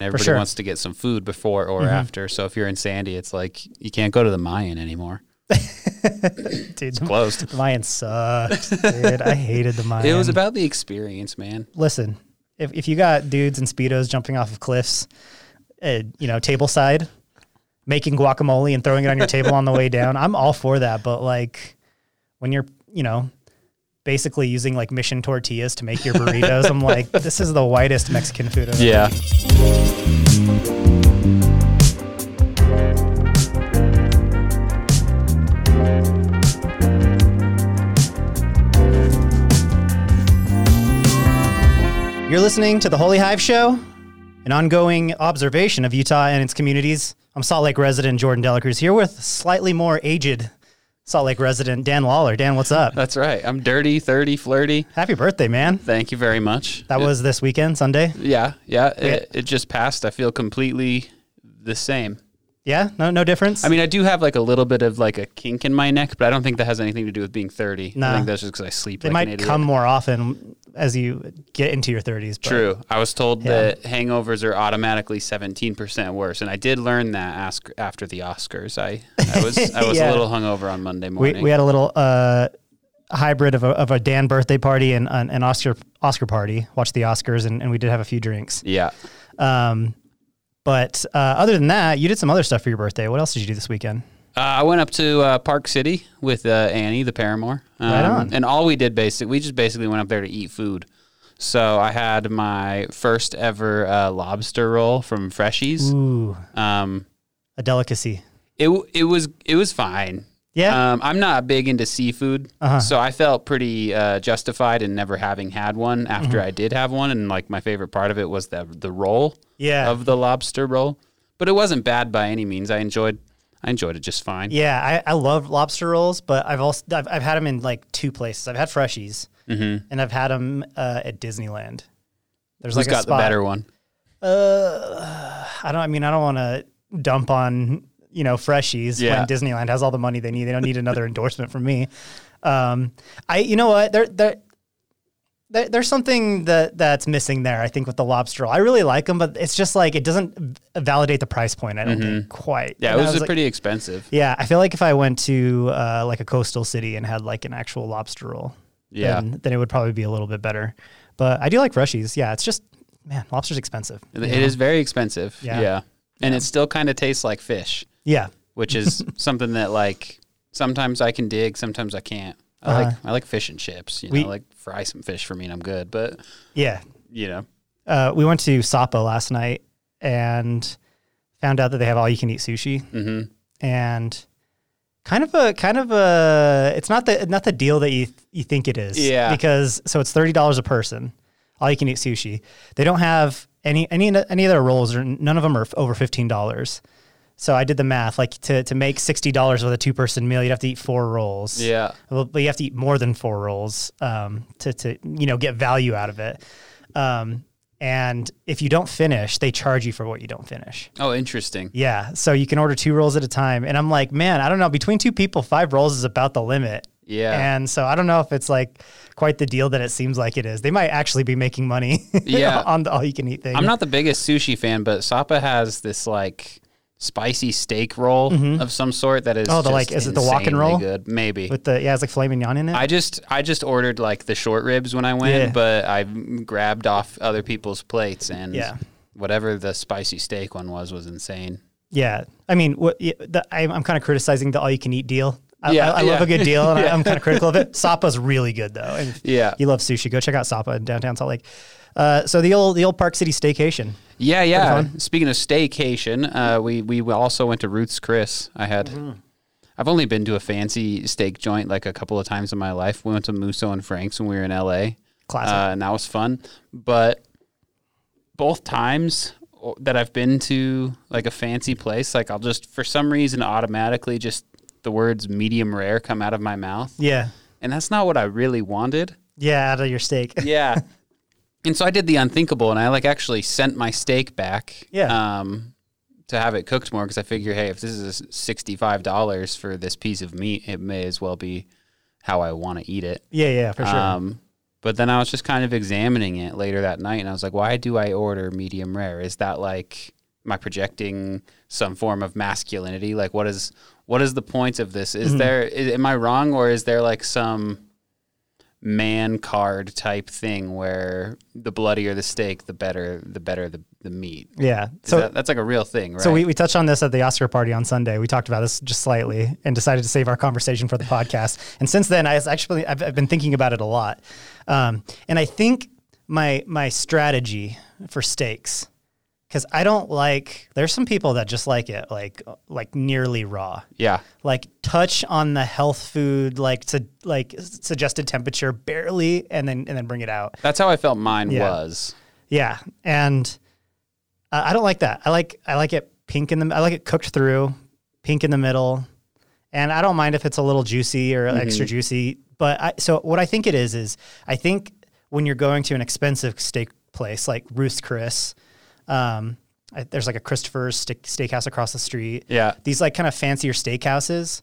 Everybody sure. wants to get some food before or Mhm. after. So if you're in Sandy, it's like you can't go to the Mayan anymore. Dude, it's Closed. the Mayan sucked. Dude, I hated the Mayan. It was about the experience, man. listen, if, if you got dudes in speedos jumping off of cliffs, uh, you know, table side, making guacamole and throwing it on your table on the way down, I'm all for that. But like when you're, you know, basically using like mission tortillas to make your burritos, I'm like, this is the whitest Mexican food. I've ever Yeah. You're listening to the Holy Hive Show, an ongoing observation of Utah and its communities. I'm Salt Lake resident Jordan Delacruz here with slightly more aged Salt Lake resident Dan Lawler. Dan, what's up? That's right. I'm dirty, 30, flirty. Happy birthday, man. Thank you very much. That was this weekend, Sunday. Yeah, yeah. It, it just passed. I feel completely the same. Yeah, no, no difference. I mean, I do have like a little bit of like a kink in my neck, but I don't think that has anything to do with being 30. Nah. I think that's just because I sleep they like might come more often as you get into your 30s. True. I was told Yeah. that hangovers are automatically 17% worse, and I did learn that ask, after the Oscars. I, I was I was Yeah. a little hungover on Monday We, morning. we had a little uh, hybrid of a, of a Dan birthday party and an, an Oscar Oscar party. Watched the Oscars and, and we did have a few drinks. yeah. Um, but uh, other than that, you did some other stuff for your birthday. What else did you do this weekend? Uh, I went up to uh, Park City with uh, Annie, the paramour. Um, Right on. And all we did basically, we just basically went up there to eat food. So I had my first ever uh, lobster roll from Freshies. Ooh, Um, a delicacy. it it was it was fine. Yeah. Um, I'm not big into seafood, Uh-huh. so I felt pretty uh, justified in never having had one after Mm-hmm. I did have one. And like my favorite part of it was the the roll yeah. of the lobster roll, but it wasn't bad by any means. I enjoyed I enjoyed it just fine. yeah, I, I love lobster rolls, but I've also I've, I've had them in like two places. I've had Freshies, Mm-hmm. and I've had them uh, at Disneyland. There's Who's like a got the better one? Uh, I don't. I mean, I don't want to dump on you know freshies Yeah. when Disneyland has all the money they need. They don't need another endorsement from me. Um, I. You know what? There. There. There, there's something that that's missing there. I think with the lobster roll, I really like them, but it's just like it doesn't validate the price point. I don't think quite. Mm-hmm. Yeah, And it I was, like- pretty expensive. Yeah, I feel like if I went to uh, like a coastal city and had like an actual lobster roll, Yeah. then, then it would probably be a little bit better. But I do like freshies. Yeah, it's just man, lobster's expensive. It it is very expensive. Yeah. Yeah. And it still kind of tastes like fish, Yeah, which is something that like sometimes I can dig, sometimes I can't. I Uh-huh. like I like fish and chips. You We- know, like fry some fish for me and I'm good. But yeah. you know, uh, we went to Sapa last night and found out that they have all you can eat sushi hmm and kind of a kind of a it's not the not the deal that you you think it is Yeah. because so it's thirty dollars a person all you can eat sushi they don't have any any any of their rolls or none of them are over fifteen dollars so I did the math like to to make sixty dollars with a two person meal you'd have to eat four rolls yeah. well, but you have to eat more than four rolls um, to to you know get value out of it. Um, and if you don't finish, they charge you for what you don't finish. Oh, interesting. Yeah, so you can order two rolls at a time. And I'm like, man, I don't know. Between two people, five rolls is about the limit. Yeah. And so I don't know if it's like quite the deal that it seems like it is. They might actually be making money Yeah. on the all you can eat thing. I'm not the biggest sushi fan, but Sapa has this like spicy steak roll mm-hmm. of some sort that is Oh, the, just like, is it the walk and roll? Good, maybe. with the yeah, it's like filet mignon in it. I just I just ordered like the short ribs when I went, Yeah. but I grabbed off other people's plates and Yeah. whatever the spicy steak one was was insane. Yeah, I mean, what the, I'm, I'm kind of criticizing the all you can eat deal. I, Yeah, I, I love a good deal, and I, Yeah. I'm kind of critical of it. Sapa's really good though, and Yeah. you love sushi, go check out Sapa in downtown Salt Lake. Uh, so the old the old Park City Staycation. Yeah, yeah. Speaking of staycation, uh, we we also went to Ruth's Chris. I had. Mm-hmm. I've only been to a fancy steak joint like a couple of times in my life. We went to Musso and Frank's when we were in LA. Classic. Uh, and that was fun. But both times that I've been to like a fancy place, like I'll just for some reason automatically just the words medium rare come out of my mouth. Yeah, And that's not what I really wanted. yeah, out of your steak. Yeah. and so I did the unthinkable and I like actually sent my steak back. Yeah. Um to have it cooked more because I figure, hey, if this is sixty five dollars for this piece of meat, it may as well be how I want to eat it. yeah, yeah, for sure. Um, But then I was just kind of examining it later that night, and I was like, why do I order medium rare? Is that like am I projecting some form of masculinity? Like, what is what is the point of this? Is there is, am I wrong, or is there like some man card type thing where the bloodier the steak, the better the better the, the meat? Yeah. So that, that's like a real thing, right? So we, we touched on this at the Oscar party on Sunday. We talked about this just slightly and decided to save our conversation for the podcast. And since then, I was actually I've, I've been thinking about it a lot. Um, and I think my my strategy for steaks, because I don't like. There's some people that just like it like like nearly raw. yeah, Like touch on the health food, like to like suggested temperature barely, and then and then bring it out. that's how I felt mine Yeah. was. Yeah, and uh, I don't like that. I like I like it pink in the. I like it cooked through, pink in the middle, and I don't mind if it's a little juicy or extra juicy. But I, so what I think it is is I think when you're going to an expensive steak place like Ruth's Chris, um, I, there's like a Christopher's steak, steakhouse across the street. Yeah. these like kind of fancier steakhouses.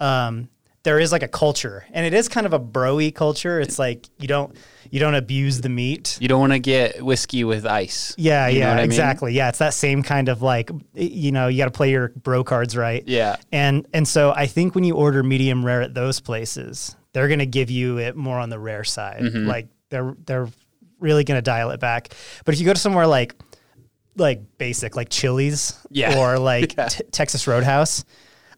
Um, there is like a culture, and it is kind of a broy culture. It's like you don't you don't abuse the meat. You don't want to get whiskey with ice. Yeah, You yeah, I mean? exactly. Yeah, it's that same kind of like you know, you got to play your bro cards right. Yeah. And and so I think when you order medium rare at those places, they're going to give you it more on the rare side. Mm-hmm. Like they're they're really going to dial it back. But if you go to somewhere like like basic like Chili's Yeah. or like Yeah. t- Texas Roadhouse,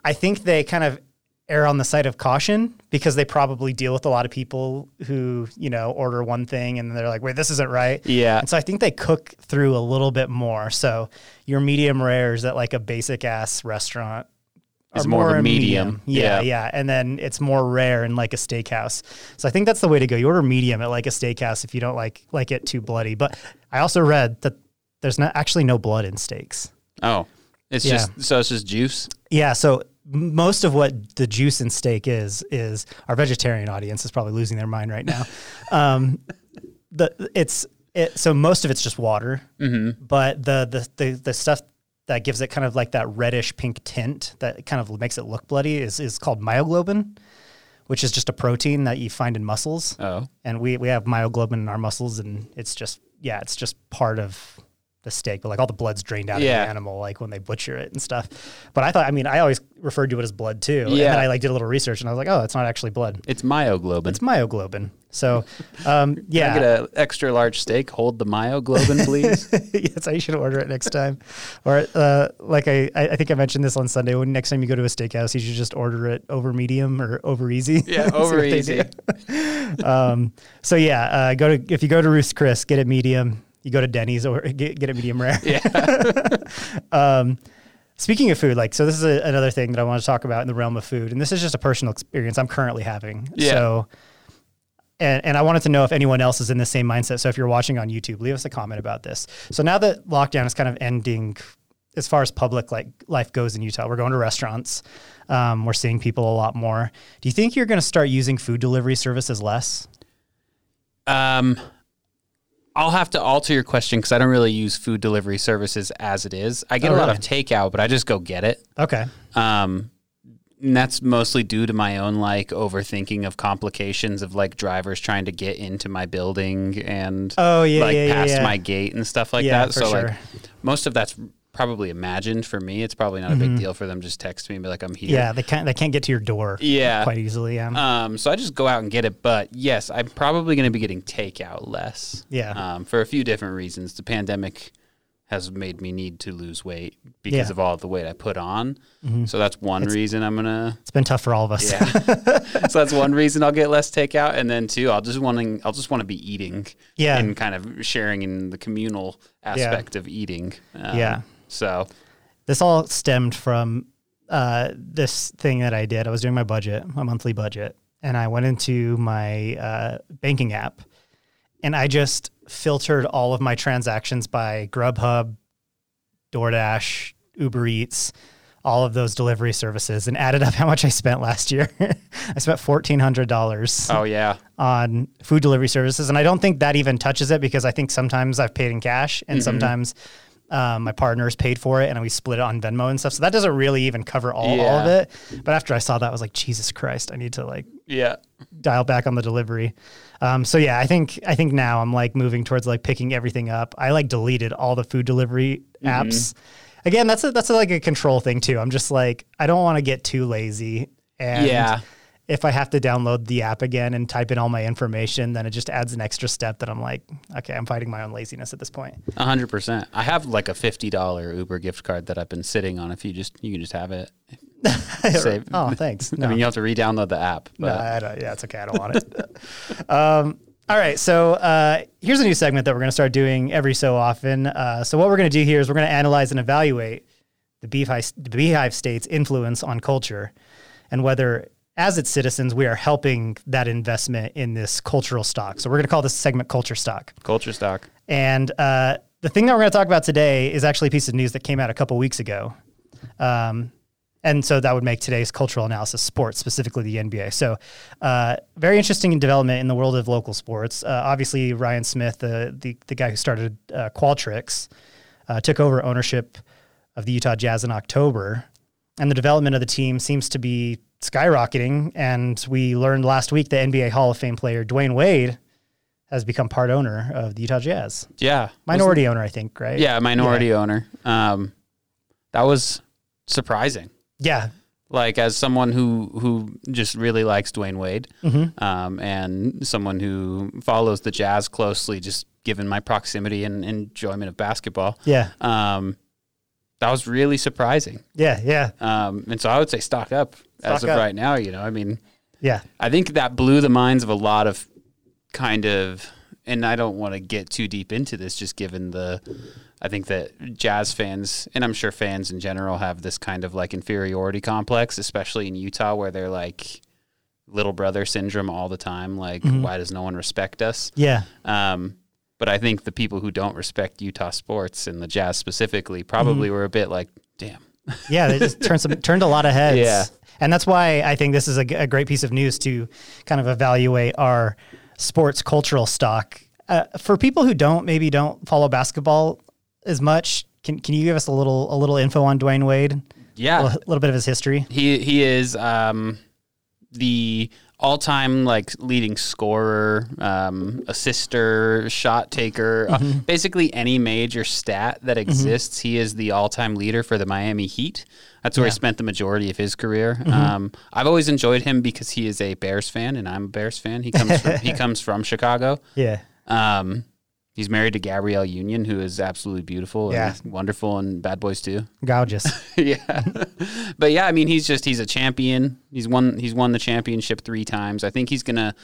I think they kind of err on the side of caution because they probably deal with a lot of people who, you know, order one thing and they're like, "Wait, this isn't right." Yeah. And so I think they cook through a little bit more. So your medium rares at like a basic ass restaurant Is are more of a medium. Yeah, Yeah. yeah, And then it's more rare in like a steakhouse. So I think that's the way to go. You order medium at like a steakhouse if you don't like like it too bloody. But I also read that there's not actually no blood in steaks. Oh, it's Yeah. just so it's just juice. Yeah, so most of what the juice in steak is is our vegetarian audience is probably losing their mind right now. um, the it's it, so most of it's just water, but the, the the the stuff that gives it kind of like that reddish pink tint that kind of makes it look bloody is is called myoglobin, which is just a protein that you find in muscles, Oh, and we we have myoglobin in our muscles, and it's just yeah, it's just part of the steak, but like all the blood's drained out Yeah. of the animal, like when they butcher it and stuff. But I thought, I mean, I always referred to it as blood too. And Yeah. then I like did a little research and I was like, oh, it's not actually blood. it's myoglobin. It's myoglobin. So, um, Can I yeah, get an extra large steak. Hold the myoglobin, please. that's how you should order it next time. Or uh, like I, I I think I mentioned this on Sunday. When next time you go to a steakhouse, you should just order it over medium or over easy. Yeah, over easy. um, so yeah, uh, go to if you go to Ruth's Chris, get it medium. You go to Denny's or get, get it medium rare. Yeah. Um, speaking of food, like, so this is a, another thing that I want to talk about in the realm of food, and this is just a personal experience I'm currently having. Yeah. So, and, and I wanted to know if anyone else is in the same mindset. So if you're watching on YouTube, leave us a comment about this. So now that lockdown is kind of ending, as far as public like life goes in Utah, we're going to restaurants. Um, we're seeing people a lot more. Do you think you're going to start using food delivery services less? Um, I'll have to alter your question because I don't really use food delivery services as it is. I get Oh, a lot really? of takeout, but I just go get it. Okay. Um, and that's mostly due to my own like overthinking of complications of like drivers trying to get into my building and Oh, yeah, like yeah, yeah, past yeah. my gate and stuff like Yeah, that. for so sure. like most of that's probably imagined for me. It's probably not a big deal for them. Just text me and be like, I'm here. Mm-hmm. Yeah, they can't they can't get to your door Yeah. quite easily. Yeah. Um, so I just go out and get it. But yes, I'm probably going to be getting takeout less. Yeah. Um, for a few different reasons. The pandemic has made me need to lose weight because Yeah. Mm-hmm. of all the weight I put on. So that's one reason I'm gonna. it's been tough for all of us. Yeah. so that's one reason I'll get less takeout, and then two, I'll just wanting I'll just want to be eating. Yeah. And kind of sharing in the communal aspect of eating. Um, Yeah. So this all stemmed from uh, this thing that I did. I was doing my budget, my monthly budget, and I went into my uh, banking app and I just filtered all of my transactions by Grubhub, DoorDash, Uber Eats, all of those delivery services, and added up how much I spent last year. I spent fourteen hundred dollars oh yeah. on food delivery services, and I don't think that even touches it because I think sometimes I've paid in cash Mm-hmm. and sometimes um, my partner's paid for it, and we split it on Venmo and stuff. So that doesn't really even cover all, all of it. But after I saw that, I was like, Jesus Christ, I need to like Yeah. dial back on the delivery. Um, so yeah, I think I think now I'm like moving towards like picking everything up. I like deleted all the food delivery apps. Again, that's a, that's a, like a control thing too. I'm just like I don't want to get too lazy. And Yeah. If I have to download the app again and type in all my information, then it just adds an extra step that I'm like, okay, I'm fighting my own laziness at this point. A hundred percent. I have like a fifty dollar Uber gift card that I've been sitting on. If you just you can just have it. Save. oh, thanks. I mean, you have to re-download the app. No, But don't, yeah, it's okay. I don't want it. um, all right. So uh, here's a new segment that we're going to start doing every so often. Uh, so what we're going to do here is we're going to analyze and evaluate the Beehive, the Beehive State's influence on culture and whether, as its citizens, we are helping that investment in this cultural stock. So we're going to call this segment Culture Stock. culture stock. And uh, the thing that we're going to talk about today is actually a piece of news that came out a couple weeks ago. Um, and so that would make today's cultural analysis sports, specifically the NBA. So, uh, very interesting development in the world of local sports. Uh, obviously, Ryan Smith, the, the the guy who started uh, Qualtrics, uh, took over ownership of the Utah Jazz in October, and the development of the team seems to be skyrocketing. And we learned last week that NBA Hall of Fame player Dwayne Wade has become part owner of the Utah Jazz, Yeah, minority owner, I think, right? Yeah, minority owner. Um, that was surprising. yeah, Like as someone who who just really likes Dwayne Wade, Mm-hmm. um, and someone who follows the Jazz closely, just given my proximity and enjoyment of basketball, yeah, um, that was really surprising. yeah, yeah, Um, and so I would say stock up as of up. right now. You know, I mean, yeah. I think that blew the minds of a lot of kind of, and I don't want to get too deep into this, just given the, I think that jazz fans, and I'm sure fans in general, have this kind of like inferiority complex, especially in Utah, where they're like little brother syndrome all the time. Like, why does no one respect us? Yeah, Um, but I think the people who don't respect Utah sports and the Jazz specifically probably were a bit like, damn. yeah, they just turned some turned a lot of heads. Yeah. and that's why I think this is a great piece of news to kind of evaluate our sports cultural stock. Uh, for people who don't maybe don't follow basketball as much, can can you give us a little a little info on Dwayne Wade? Yeah. A little, little bit of his history. He he is um, the all-time like leading scorer, um, assister, shot taker, uh, basically any major stat that exists. He is the all-time leader for the Miami Heat. That's where he spent the majority of his career. Um, I've always enjoyed him because he is a Bears fan, and I'm a Bears fan. He comes from, he comes from Chicago. Yeah, Um, he's married to Gabrielle Union, who is absolutely beautiful Yeah. and wonderful, and Bad Boys too. gorgeous. yeah, but yeah, I mean, he's just he's a champion. He's won he's won the championship three times. I think he's gonna,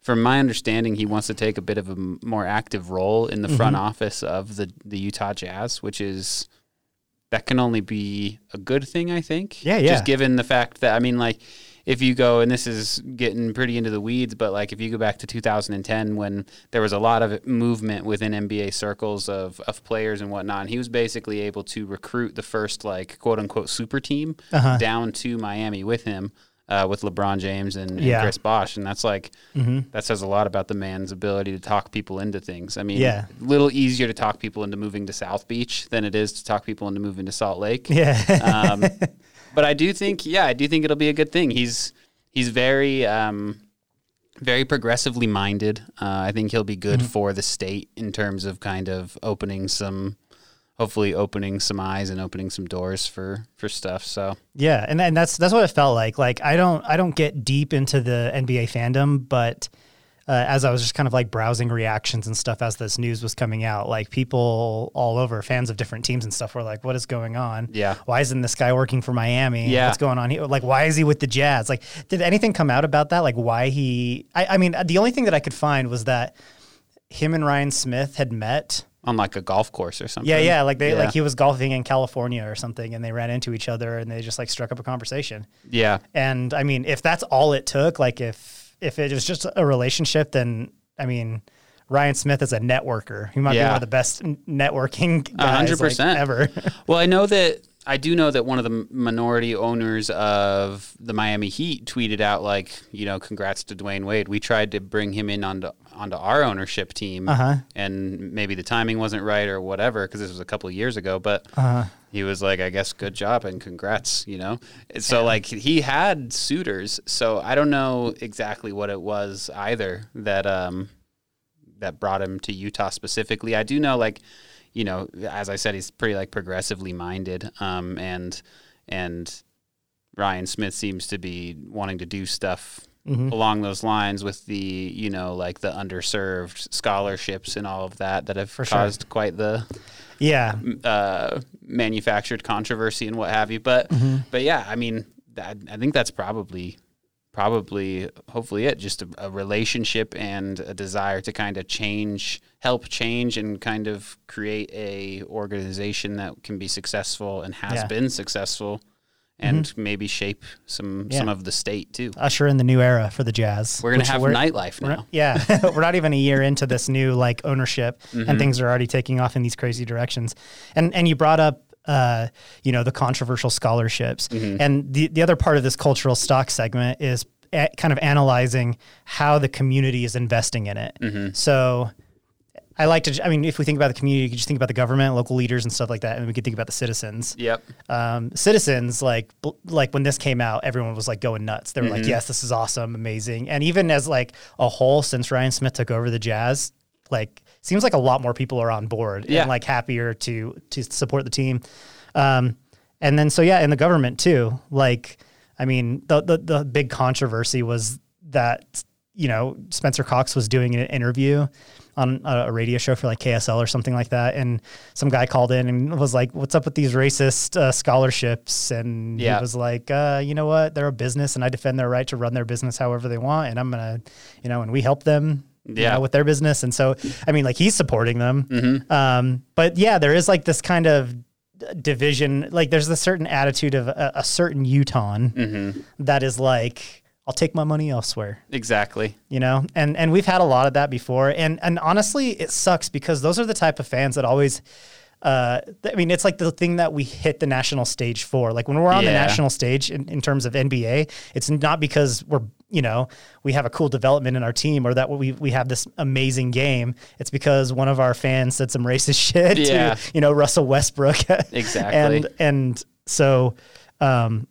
from my understanding, he wants to take a bit of a more active role in the front Mm-hmm. office of the the Utah Jazz, which is that can only be a good thing. I think. Yeah, yeah. Just given the fact that I mean, like. If you go, and this is getting pretty into the weeds, but like if you go back to 2010 when there was a lot of movement within NBA circles of, of players and whatnot, and he was basically able to recruit the first like quote unquote super team Uh-huh. down to Miami with him, uh, with LeBron James and, and Yeah. Mm-hmm. Chris Bosh, and that's like that says a lot about the man's ability to talk people into things. I mean, Yeah. a little easier to talk people into moving to South Beach than it is to talk people into moving to Salt Lake. Yeah, Um, but I do think, yeah, I do think it'll be a good thing. He's he's very um, very progressively minded. Uh, I think he'll be good for the state in terms of kind of opening some, hopefully opening some eyes and opening some doors for for stuff. So Yeah, and and that's that's what it felt like. Like I don't I don't get deep into the NBA fandom, but uh, as I was just kind of like browsing reactions and stuff as this news was coming out, like people all over, fans of different teams and stuff, were like, "What is going on? Yeah. why isn't this guy working for Miami? Yeah. what's going on here? Like, why is he with the Jazz? Like, did anything come out about that? Like, why he? I, I mean, the only thing that I could find was that him and Ryan Smith had met. on like a golf course or something. Yeah, yeah, like they Yeah. like he was golfing in California or something, and they ran into each other, and they just like struck up a conversation. yeah, And I mean, if that's all it took, like if if it was just a relationship, then I mean, Ryan Smith is a networker. He might be one of the best networking guys like, percent. ever. Well, I know that I do know that one of the minority owners of the Miami Heat tweeted out like, you know, congrats to Dwayne Wade. We tried to bring him in onto onto our ownership team, Uh-huh. and maybe the timing wasn't right or whatever because this was a couple of years ago. But Uh, he was like, I guess good job and congrats, you know. So like he had suitors. So I don't know exactly what it was either that um that brought him to Utah specifically. I do know like, you know, as I said, he's pretty like progressively minded. Um and and Ryan Smith seems to be wanting to do stuff mhm. along those lines with the, you know, like the underserved scholarships and all of that that have For sure. caused quite the Yeah. uh, manufactured controversy and what have you. But Mm-hmm. but yeah, I mean, that, I think that's probably probably hopefully it just a, a relationship and a desire to kind of change help change and kind of create a organization that can be successful and has Yeah. been successful and maybe shape some some of the state too Usher in the new era for the Jazz. we're gonna have we're- nightlife we're now yeah, we're not even a year into this new like ownership, Mm-hmm. and things are already taking off in these crazy directions. And and you brought up, uh, you know, the controversial scholarships, Mm-hmm. and the the other part of this cultural stock segment is a, kind of analyzing how the community is investing in it. Mm-hmm. So. I like to. I mean, if we think about the community, you could just think about the government, local leaders, and stuff like that, and we could think about the citizens yep um, citizens like bl- like when this came out everyone was like going nuts they were Mm-hmm. like yes this is awesome amazing and even as like a whole since ryan smith took over the jazz like seems like a lot more people are on board Yeah. and like happier to to support the team um, and then so yeah in the government too like i mean the, the the big controversy was that you know spencer cox was doing an interview on a, radio show for like KSL or something like that, and some guy called in and was like, "What's up with these racist uh, scholarships?" And Yeah. he was like, uh, "You know what? They're a business, and I defend their right to run their business however they want, and I'm gonna, you know, and we help them." you Yeah. know, with their business, and so I mean, like he's supporting them, Mm-hmm. um, but yeah, there is like this kind of division. Like there's a certain attitude of a, a certain Utah Mm-hmm. that is like, "I'll take my money elsewhere." exactly you know and and we've had a lot of that before and and honestly it sucks because those are the type of fans that always uh, I mean, it's like the thing that we hit the national stage for. Like when we're on the national stage in, in terms of NBA, it's not because we're, you know, we have a cool development in our team or that we, we have this amazing game. It's because one of our fans said some racist shit Yeah. to, you know, Russell Westbrook. Exactly. and, and so, um,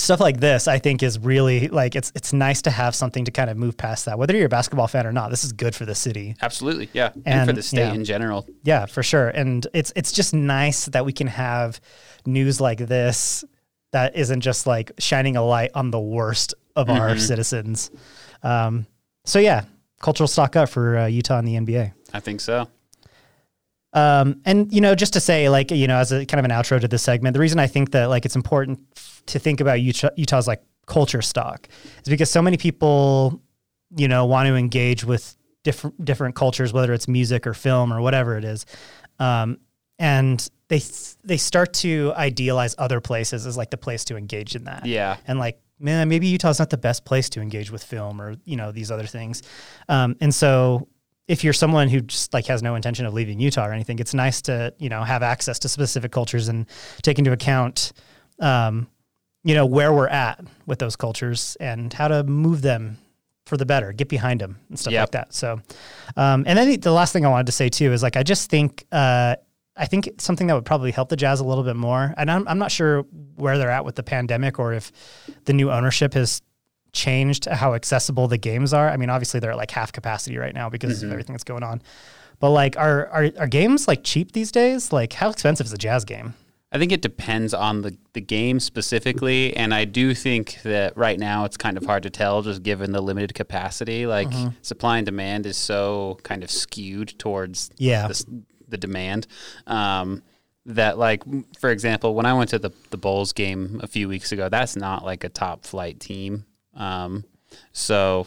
stuff like this i think is really like it's it's nice to have something to kind of move past that whether you're a basketball fan or not this is good for the city. Absolutely yeah. And, for the state yeah. in general. Yeah for sure. And it's it's just nice that we can have news like this that isn't just like shining a light on the worst of our Mm-hmm. citizens. Um so yeah cultural stock up for uh, utah and the nba i think so. Um, and you know, just to say, like, you know, as a kind of an outro to this segment, the reason I think that like it's important to think about Utah, Utah's like culture stock is because so many people, you know, want to engage with different different cultures, whether it's music or film or whatever it is, um, and they they start to idealize other places as like the place to engage in that. Yeah. And like man maybe utah's not the best place to engage with film or you know these other things. Um, and so if you're someone who just like has no intention of leaving utah or anything it's nice to you know have access to specific cultures and take into account um, you know where we're at with those cultures and how to move them for the better get behind them and stuff Yep. like that so um, and then the last thing i wanted to say too is like i just think uh, I think something that would probably help the Jazz a little bit more. And I'm, I'm not sure where they're at with the pandemic or if the new ownership has changed how accessible the games are. I mean, obviously they're at like half capacity right now because of everything that's going on. But like, are, are are games like cheap these days? Like, how expensive is a Jazz game? I think it depends on the, the game specifically. And I do think that right now it's kind of hard to tell just given the limited capacity. Like Mm-hmm. supply and demand is so kind of skewed towards Yeah. the, the demand. Um, that like for example, when I went to the, the Bulls game a few weeks ago, that's not like a top flight team. Um, so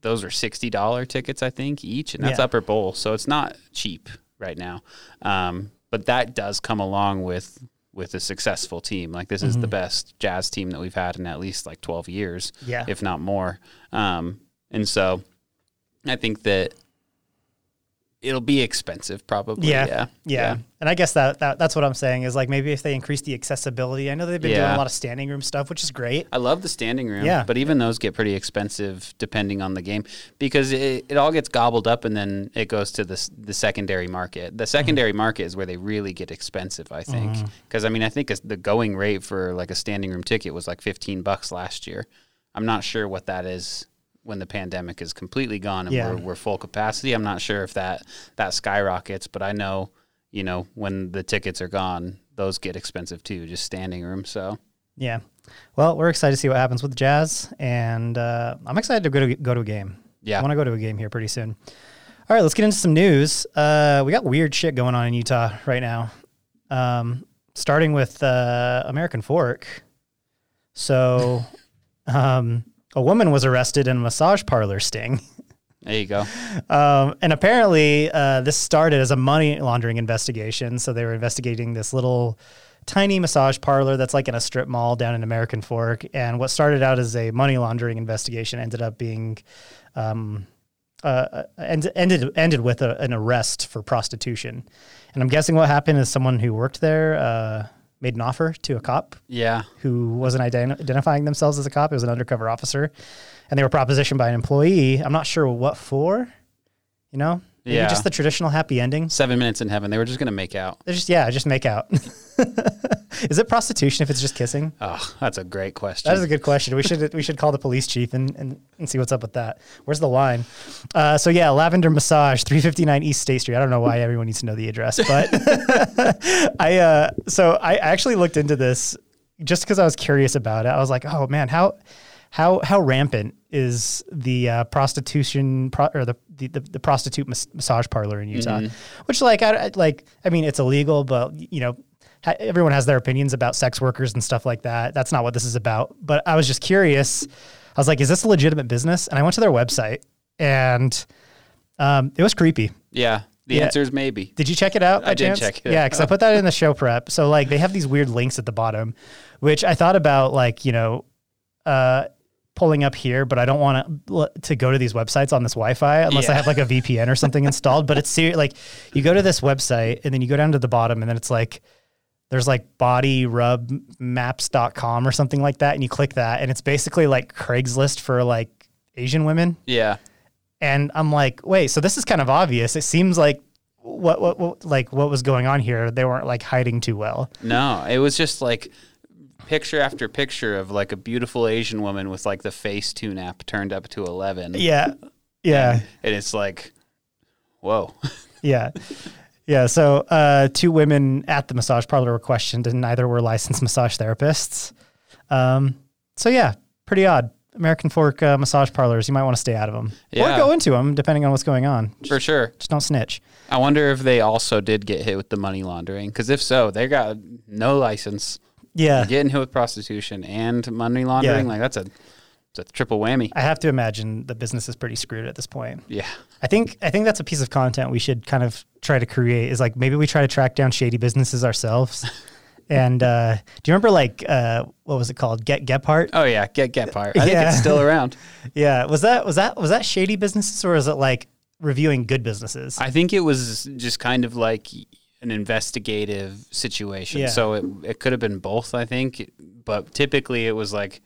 those are sixty dollar tickets, I think, each, and that's Yeah. upper bowl. So it's not cheap right now. Um, but that does come along with with a successful team. Like this is the best jazz team that we've had in at least like twelve years, Yeah. if not more. Um, and so I think that it'll be expensive probably. Yeah. Yeah. Yeah. And I guess that, that that's what I'm saying is like maybe if they increase the accessibility. I know they've been doing a lot of standing room stuff, which is great. I love the standing room, Yeah. but even those get pretty expensive depending on the game because it, it all gets gobbled up and then it goes to the the secondary market. The mm-hmm. secondary market is where they really get expensive, I think. Mm-hmm. Because I mean, I think the going rate for like a standing room ticket was like fifteen bucks last year. I'm not sure what that is when the pandemic is completely gone and Yeah. we're, we're full capacity. I'm not sure if that that skyrockets, but I know you know when the tickets are gone, those get expensive too, just standing room. So. Yeah. Well, we're excited to see what happens with the Jazz, and uh, I'm excited to go to go to a game. Yeah. I want to go to a game here pretty soon. All right, let's get into some news. Uh, we got weird shit going on in Utah right now. Um, starting with uh, American Fork. So, um, a woman was arrested in a massage parlor sting. There you go. Um, and apparently, uh, this started as a money laundering investigation. So they were investigating this little tiny massage parlor that's like in a strip mall down in American Fork. And what started out as a money laundering investigation ended up being um, uh, end, ended ended with a, an arrest for prostitution. And I'm guessing what happened is someone who worked there uh, made an offer to a cop Yeah. who wasn't ident- identifying themselves as a cop. It was an undercover officer, and they were propositioned by an employee. I'm not sure what for. You know, maybe Yeah. just the traditional happy ending. Seven minutes in heaven. They were just gonna make out. They're just yeah, just make out. is it prostitution if it's just kissing? Oh, that's a great question. That is a good question. We should we should call the police chief and, and, and see what's up with that. Where's the line? Uh, so yeah, Lavender Massage, three fifty nine East State Street. I don't know why everyone needs to know the address, but I uh, so I actually looked into this just because I was curious about it. I was like, oh man, how how how rampant is the uh, prostitution pro- or the, the the, the prostitute mas- massage parlor in Utah? Which like I, I like I mean it's illegal, but you know ha- everyone has their opinions about sex workers and stuff like that. That's not what this is about. But I was just curious. I was like, is this a legitimate business? And I went to their website and um, it was creepy. yeah. The Yeah. answer is maybe. Did you check it out? I did chance? check it Yeah, because I put that in the show prep. So like they have these weird links at the bottom, which I thought about like you know, uh, pulling up here, but I don't want to to go to these websites on this Wi-Fi unless I have like a VPN or something installed. But it's serious. Like you go to this website and then you go down to the bottom and then it's like there's like bodyrubmaps.com or something like that and you click that and it's basically like Craigslist for like Asian women. Yeah. And I'm like, wait, so this is kind of obvious. It seems like what, what, what like what was going on here? They weren't like hiding too well. No, it was just like picture after picture of like a beautiful Asian woman with like the Facetune app turned up to 11. Yeah. Yeah. And it's like, whoa. Yeah. Yeah. So uh, two women at the massage parlor were questioned, and neither were licensed massage therapists. Um, so yeah, pretty odd. American Fork uh, massage parlors, you might want to stay out of them or go into them depending on what's going on. For sure. Just don't snitch. I wonder if they also did get hit with the money laundering. Because if so, they got no license. Yeah. Getting hit with prostitution and money laundering, Yeah. like that's a, it's a triple whammy. I have to imagine the business is pretty screwed at this point. Yeah. I think I think that's a piece of content we should kind of try to create is like maybe we try to track down shady businesses ourselves. and uh, do you remember like uh, what was it called? Get Gephardt? Oh yeah, get Gephardt. I think it's still around. Yeah. Was that was that was that shady businesses or is it like reviewing good businesses? I think it was just kind of like an investigative situation. Yeah. So it it could have been both, I think, but typically it was like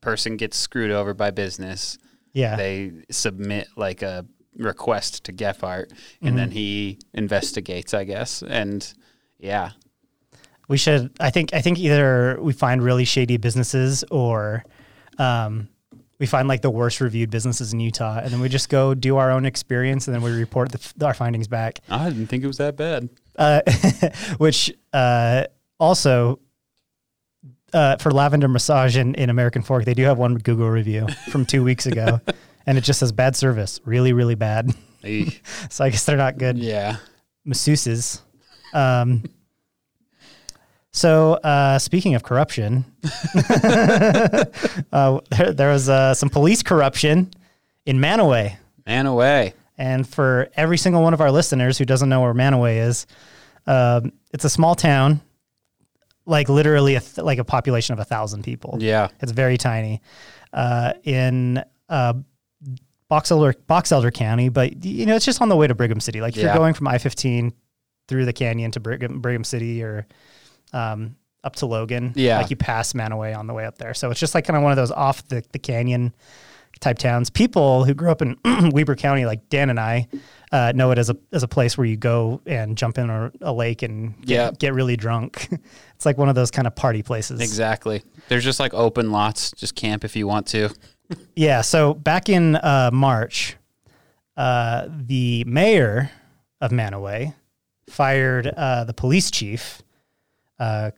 person gets screwed over by business. yeah. They submit like a request to Gephardt and then he investigates, I guess. And yeah. we should I think I think either we find really shady businesses or um, we find like the worst reviewed businesses in Utah and then we just go do our own experience and then we report the, our findings back. I didn't think it was that bad. uh, which uh, also uh, for lavender massage in, in American Fork, they do have one Google review from two weeks ago, and it just says bad service, really, really bad. So I guess they're not good yeah. masseuses. Um, so uh, speaking of corruption, uh, there, there was uh, some police corruption in Mantua. Man away. And for every single one of our listeners who doesn't know where Mantua is, um, it's a small town, like literally a th- like a population of a thousand people. Yeah. It's very tiny. Uh, in uh, Box Elder, Box Elder County, but you know, it's just on the way to Brigham City. Like if Yeah. you're going from I-15 through the canyon to Brigham, Brigham City or um, up to Logan, Yeah. like you pass Mantua on the way up there. So it's just like kind of one of those off the, the canyon type towns. People who grew up in Weber County, like Dan and I, uh, know it as a as a place where you go and jump in a, a lake and get, Yeah. get really drunk. it's like one of those kind of party places. Exactly. There's just like open lots. Just camp if you want to. Yeah. So back in uh, March, uh, the mayor of Mantua fired uh, the police chief, uh,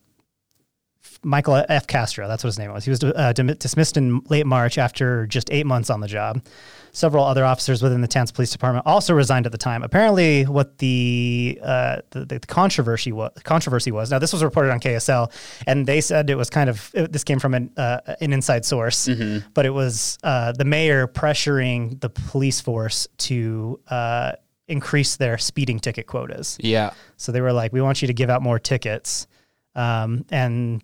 Michael F. Castro. That's what his name was. He was uh, dim- dismissed in late March after just eight months on the job. Several other officers within the town's police department also resigned at the time. Apparently, what the uh, the, the controversy was controversy was. Now, this was reported on KSL, and they said it was kind of it, this came from an uh, an inside source, but it was uh, the mayor pressuring the police force to uh, increase their speeding ticket quotas. Yeah. So they were like, "We want you to give out more tickets," um, and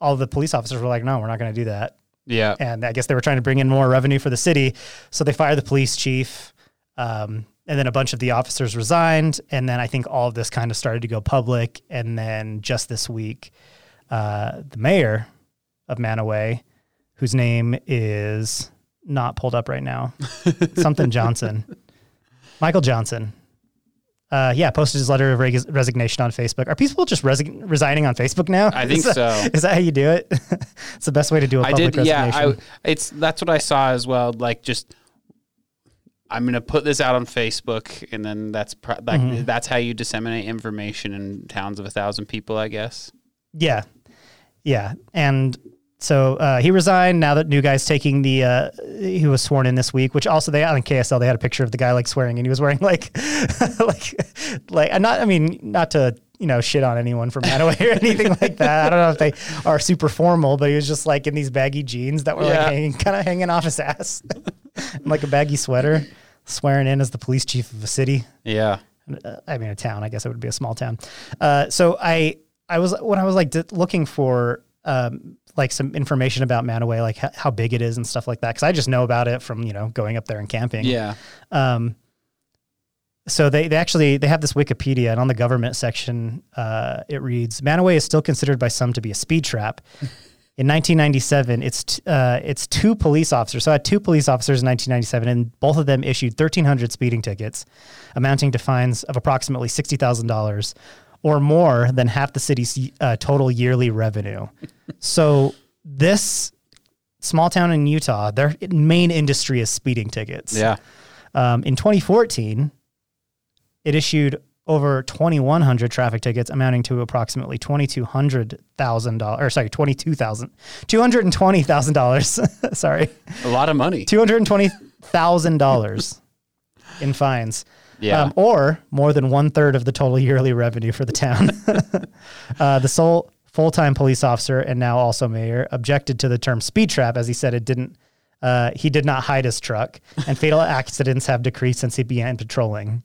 all the police officers were like, "No, we're not going to do that." Yeah. And I guess they were trying to bring in more revenue for the city, so they fired the police chief, um, and then a bunch of the officers resigned, and then I think all of this kind of started to go public, and then just this week, uh, the mayor of Mantua, whose name is not pulled up right now, something Johnson, Michael Johnson. Uh, yeah, posted his letter of resignation on Facebook. Are people just resi- resigning on Facebook now? I think Is that- so. Is that how you do it? it's the best way to do a I public did. Yeah. resignation. I. It's that's what I saw as well. Like just. I'm gonna put this out on Facebook, and then that's pro- like Mm-hmm. that's how you disseminate information in towns of a thousand people, I guess. Yeah, yeah, and so uh, he resigned. Now that new guy's taking the, uh, he was sworn in this week. Which also they on KSL they had a picture of the guy like swearing, and he was wearing like, like, like I'm not. I mean, not to you know shit on anyone from Mantua or anything like that. I don't know if they are super formal, but he was just like in these baggy jeans that were like hanging, kind of hanging off his ass, like a baggy sweater, swearing in as the police chief of a city Yeah. uh, I mean, a town. I guess it would be a small town. Uh, so I, I was when I was like d- looking for um, like some information about Mantua, like h- how big it is and stuff like that, because I just know about it from you know going up there and camping. Yeah. Um, so they, they actually they have this Wikipedia, and on the government section, uh, it reads: Mantua is still considered by some to be a speed trap. In 1997, it's t- uh, it's two police officers. So I had two police officers in 1997, and both of them issued 1,300 speeding tickets, amounting to fines of approximately sixty thousand dollars, or more than half the city's uh, total yearly revenue. so this small town in Utah, their main industry is speeding tickets. Yeah. Um, in 2014, it issued over 2,100 traffic tickets, amounting to approximately $2,200,000, or sorry, $22,000, $220,000, sorry, A lot of money. $220,000 in fines. Yeah. Um, or more than one third of the total yearly revenue for the town. uh, the sole full time police officer and now also mayor objected to the term speed trap as he said it didn't. Uh, he did not hide his truck, and fatal accidents have decreased since he began patrolling.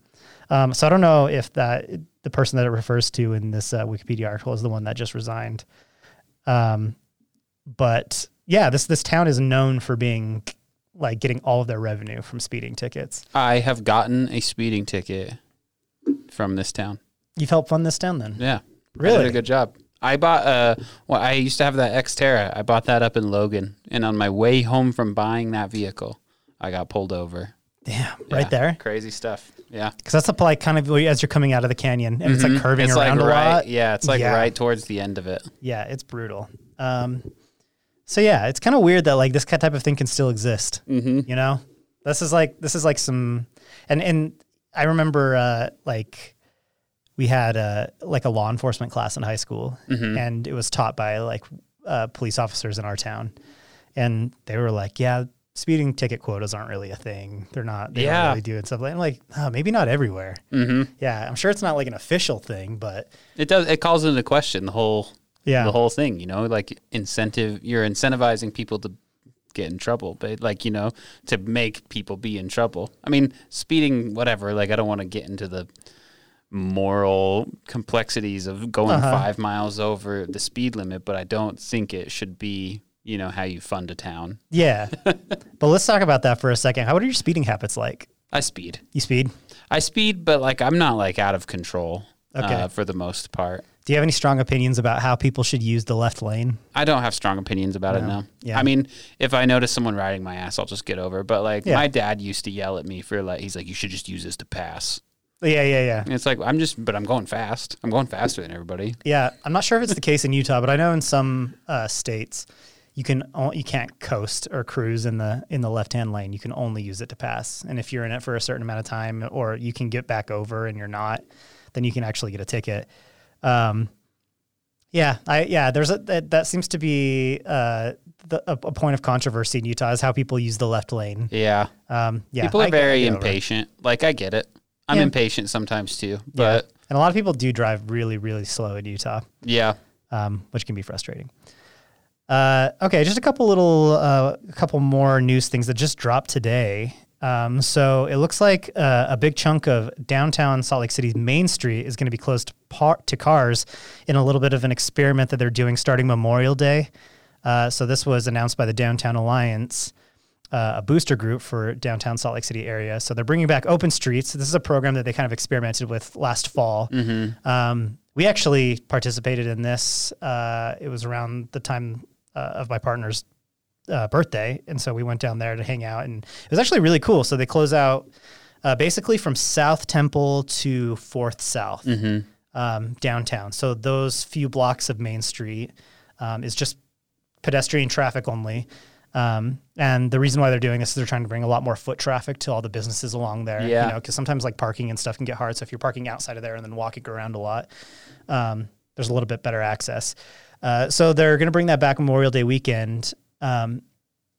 Um, so I don't know if that the person that it refers to in this uh, Wikipedia article is the one that just resigned. Um, but yeah, this this town is known for being like getting all of their revenue from speeding tickets. I have gotten a speeding ticket from this town. You've helped fund this town then. Yeah. I Really? did a good job. I bought uh well I used to have that Xterra. I bought that up in Logan and on my way home from buying that vehicle, I got pulled over. Yeah, Yeah, right there. Crazy stuff. Yeah. Because that's the like kind of as you're coming out of the canyon and it's like curving Mm-hmm. It's around like a right, lot. Yeah, it's like Yeah. right towards the end of it. Yeah, it's brutal. Um, so yeah, it's kind of weird that like this type of thing can still exist. Mm-hmm. You know, this is like this is like some, and and I remember uh, like we had uh, like a law enforcement class in high school, Mm-hmm. and it was taught by like uh, police officers in our town, and they were like, yeah. Speeding ticket quotas aren't really a thing. They're not. They Yeah. don't really do it. Stuff like, I'm like, oh, maybe not everywhere. Mm-hmm. Yeah, I'm sure it's not like an official thing, but It does it calls into question the whole yeah, the whole thing, you know, like incentive you're incentivizing people to get in trouble, but like, you know, to make people be in trouble. I mean, speeding whatever, like I don't want to get into the moral complexities of going Uh-huh. 5 miles over the speed limit, but I don't think it should be you know how you fund a town. Yeah. but let's talk about that for a second. How what are your speeding habits like? I speed. You speed? I speed, but like I'm not like out of control. Okay. Uh, for the most part, Do you have any strong opinions about how people should use the left lane? I don't have strong opinions about it. No. Yeah. I mean, if I notice someone riding my ass, I'll just get over. But like Yeah. my dad used to yell at me for like he's like you should just use this to pass. Yeah, yeah, yeah. And it's like I'm just, but I'm going fast. I'm going faster than everybody. Yeah, I'm not sure if it's the case in Utah, but I know in some uh, states you can you can't coast or cruise in the in the left hand lane. You can only use it to pass. And if you're in it for a certain amount of time, or you can get back over and you're not, then you can actually get a ticket. Um, yeah, I yeah, there's a that, that seems to be uh, the, a, a point of controversy in Utah is how people use the left lane. Yeah. Um, yeah, People are I very get over it. impatient. Like I get it. I'm Yeah. impatient sometimes too. Yeah. But and a lot of people do drive really really slow in Utah. yeah. um, which can be frustrating. Uh, okay, just a couple little, uh, a couple more news things that just dropped today. Um, so it looks like uh, a big chunk of downtown Salt Lake City's Main Street is going to be closed to, par- to cars in a little bit of an experiment that they're doing starting Memorial Day. Uh, so this was announced by the Downtown Alliance, uh, a booster group for downtown Salt Lake City area. So they're bringing back open streets. This is a program that they kind of experimented with last fall. Um, we actually participated in this. Uh, it was around the time uh, of my partner's uh, birthday, and so we went down there to hang out, and it was actually really cool. So they close out uh, basically from South Temple to Fourth South um, downtown. So those few blocks of Main Street um, is just pedestrian traffic only. Um, and the reason why they're doing this is they're trying to bring a lot more foot traffic to all the businesses along there. Yeah. You know, because sometimes like parking and stuff can get hard. So if you're parking outside of there and then walking around a lot, um, there's a little bit better access. Uh, so they're going to bring that back Memorial Day weekend. Um,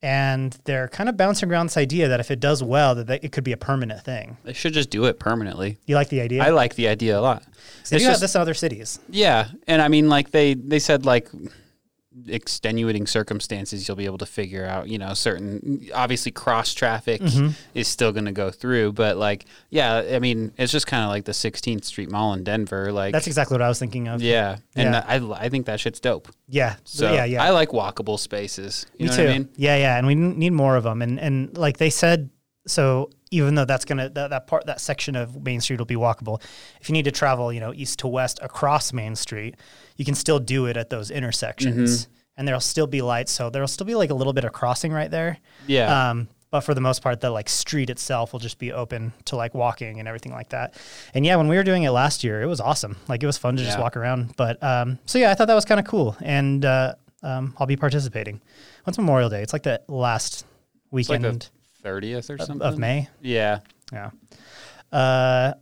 and they're kind of bouncing around this idea that if it does well, that they, it could be a permanent thing. They should just do it permanently. You like the idea? I like the idea a lot. they It's do have this in other cities. Yeah, and I mean, like they they said, like extenuating circumstances, you'll be able to figure out. You know, certain obviously cross traffic Mm-hmm. is still going to go through, but like, yeah, I mean, it's just kind of like the 16th Street Mall in Denver. Like, That's exactly what I was thinking of. yeah, and I I think that shit's dope. Yeah. So yeah, yeah. I like walkable spaces. You Me know too. what I mean? Yeah, yeah, and we need more of them. And and like they said, so even though that's gonna that, that part that section of Main Street will be walkable, if you need to travel, you know, east to west across Main Street, you can still do it at those intersections, Mm-hmm. and there'll still be lights. So there'll still be like a little bit of crossing right there. Yeah. Um, but for the most part, the like street itself will just be open to like walking and everything like that. And yeah, when we were doing it last year, it was awesome. Like it was fun to just walk around. But um, so yeah, I thought that was kind of cool, and uh, um, I'll be participating. When's Memorial Day? It's like the last like weekend the 30th or something of May. Yeah. Yeah. Uh,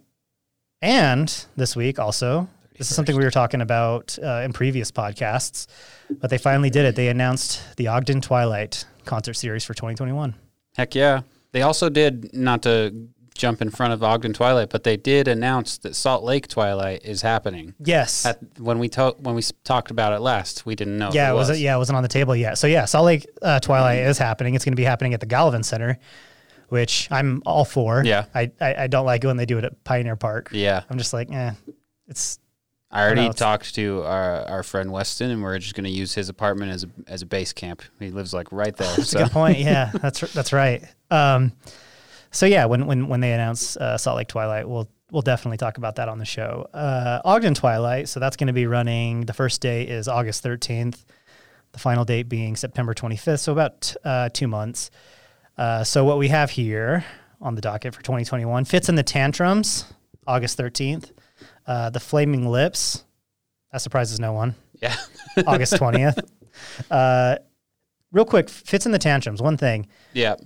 and this week also, this is something we were talking about uh, in previous podcasts, but they finally did it. They announced the Ogden Twilight concert series for 2021. Heck yeah. They also did, not to jump in front of Ogden Twilight, but they did announce that Salt Lake Twilight is happening. Yes. At, when we to- when we talked about it last, we didn't know. yeah, it was. was. Yeah, it wasn't on the table yet. So yeah, Salt Lake uh, Twilight is happening. It's going to be happening at the Gallivan Center, which I'm all for. Yeah. I, I I don't like it when they do it at Pioneer Park. Yeah, I'm just like, eh, it's I already know, talked to our, our friend Weston, and we're just going to use his apartment as a as a base camp. He lives like right there. That's so a good point. Yeah, that's that's right. Um, so yeah, when when when they announce uh, Salt Lake Twilight, we'll we'll definitely talk about that on the show. Uh, Ogden Twilight. So that's going to be running. The first day is August 13th. The final date being September 25th. So about uh, two months. Uh, so what we have here on the docket for 2021 Fitz and the Tantrums. August 13th. Uh, the Flaming Lips. That surprises no one. yeah, August 20th. Uh, real quick, Fitz and the Tantrums. One thing yeah,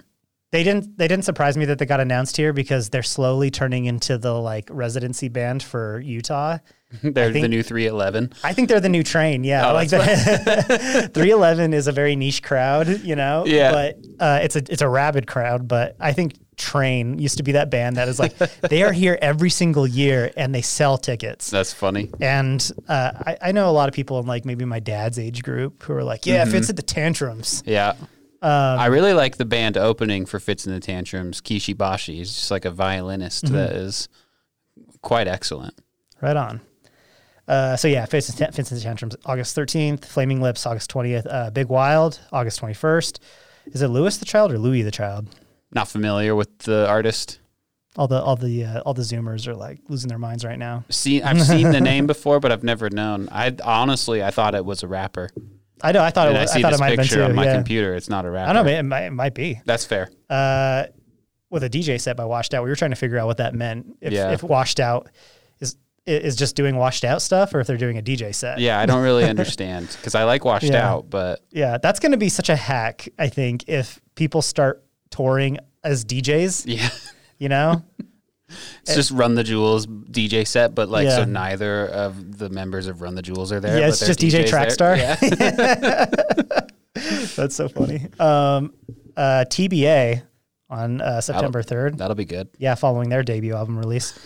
they didn't they didn't surprise me that they got announced here because they're slowly turning into the like residency band for Utah. they're the new three eleven. I think they're the new train. Yeah, Oh, like the 311 is a very niche crowd, you know. Yeah. but uh, it's a it's a rabid crowd. But I think Train used to be that band that is like they are here every single year and they sell tickets. That's funny. And uh, I, I know a lot of people in like maybe my dad's age group who are like, yeah, Mm-hmm. if it's at the tantrums. Yeah. Um, I really like the band opening for Fitz and the Tantrums. Kishi Bashi is just like a violinist Mm-hmm. that is quite excellent. Right on. Uh, so yeah, Fitz and Fitz and the Tantrums, August 13th. Flaming Lips, August 20th. Uh, Big Wild, August 21st. Is it Lewis the Child or Louis the Child? Not familiar with the artist. All the all the uh, all the Zoomers are like losing their minds right now. See, I've seen the name before, but I've never known. I honestly, I thought it was a rapper. I know. I thought And it I was, see I thought this it might have been too. on my yeah. computer. It's not a rapper. I don't know. It might, it might be. That's fair. Uh, with a DJ set by Washed Out, we were trying to figure out what that meant. If, Yeah. if Washed Out is is just doing Washed Out stuff, or if they're doing a DJ set. Yeah, I don't really understand because I like Washed Yeah. Out, but Yeah, that's going to be such a hack. I think if people start touring as DJs, yeah, you know, it's just Run the Jewels DJ set, but like Yeah. so neither of the members of Run the Jewels are there. Yeah, it's just DJ Trackstar. Yeah. that's so funny. Um, uh, TBA on uh, September third. That'll be good. Yeah, following their debut album release.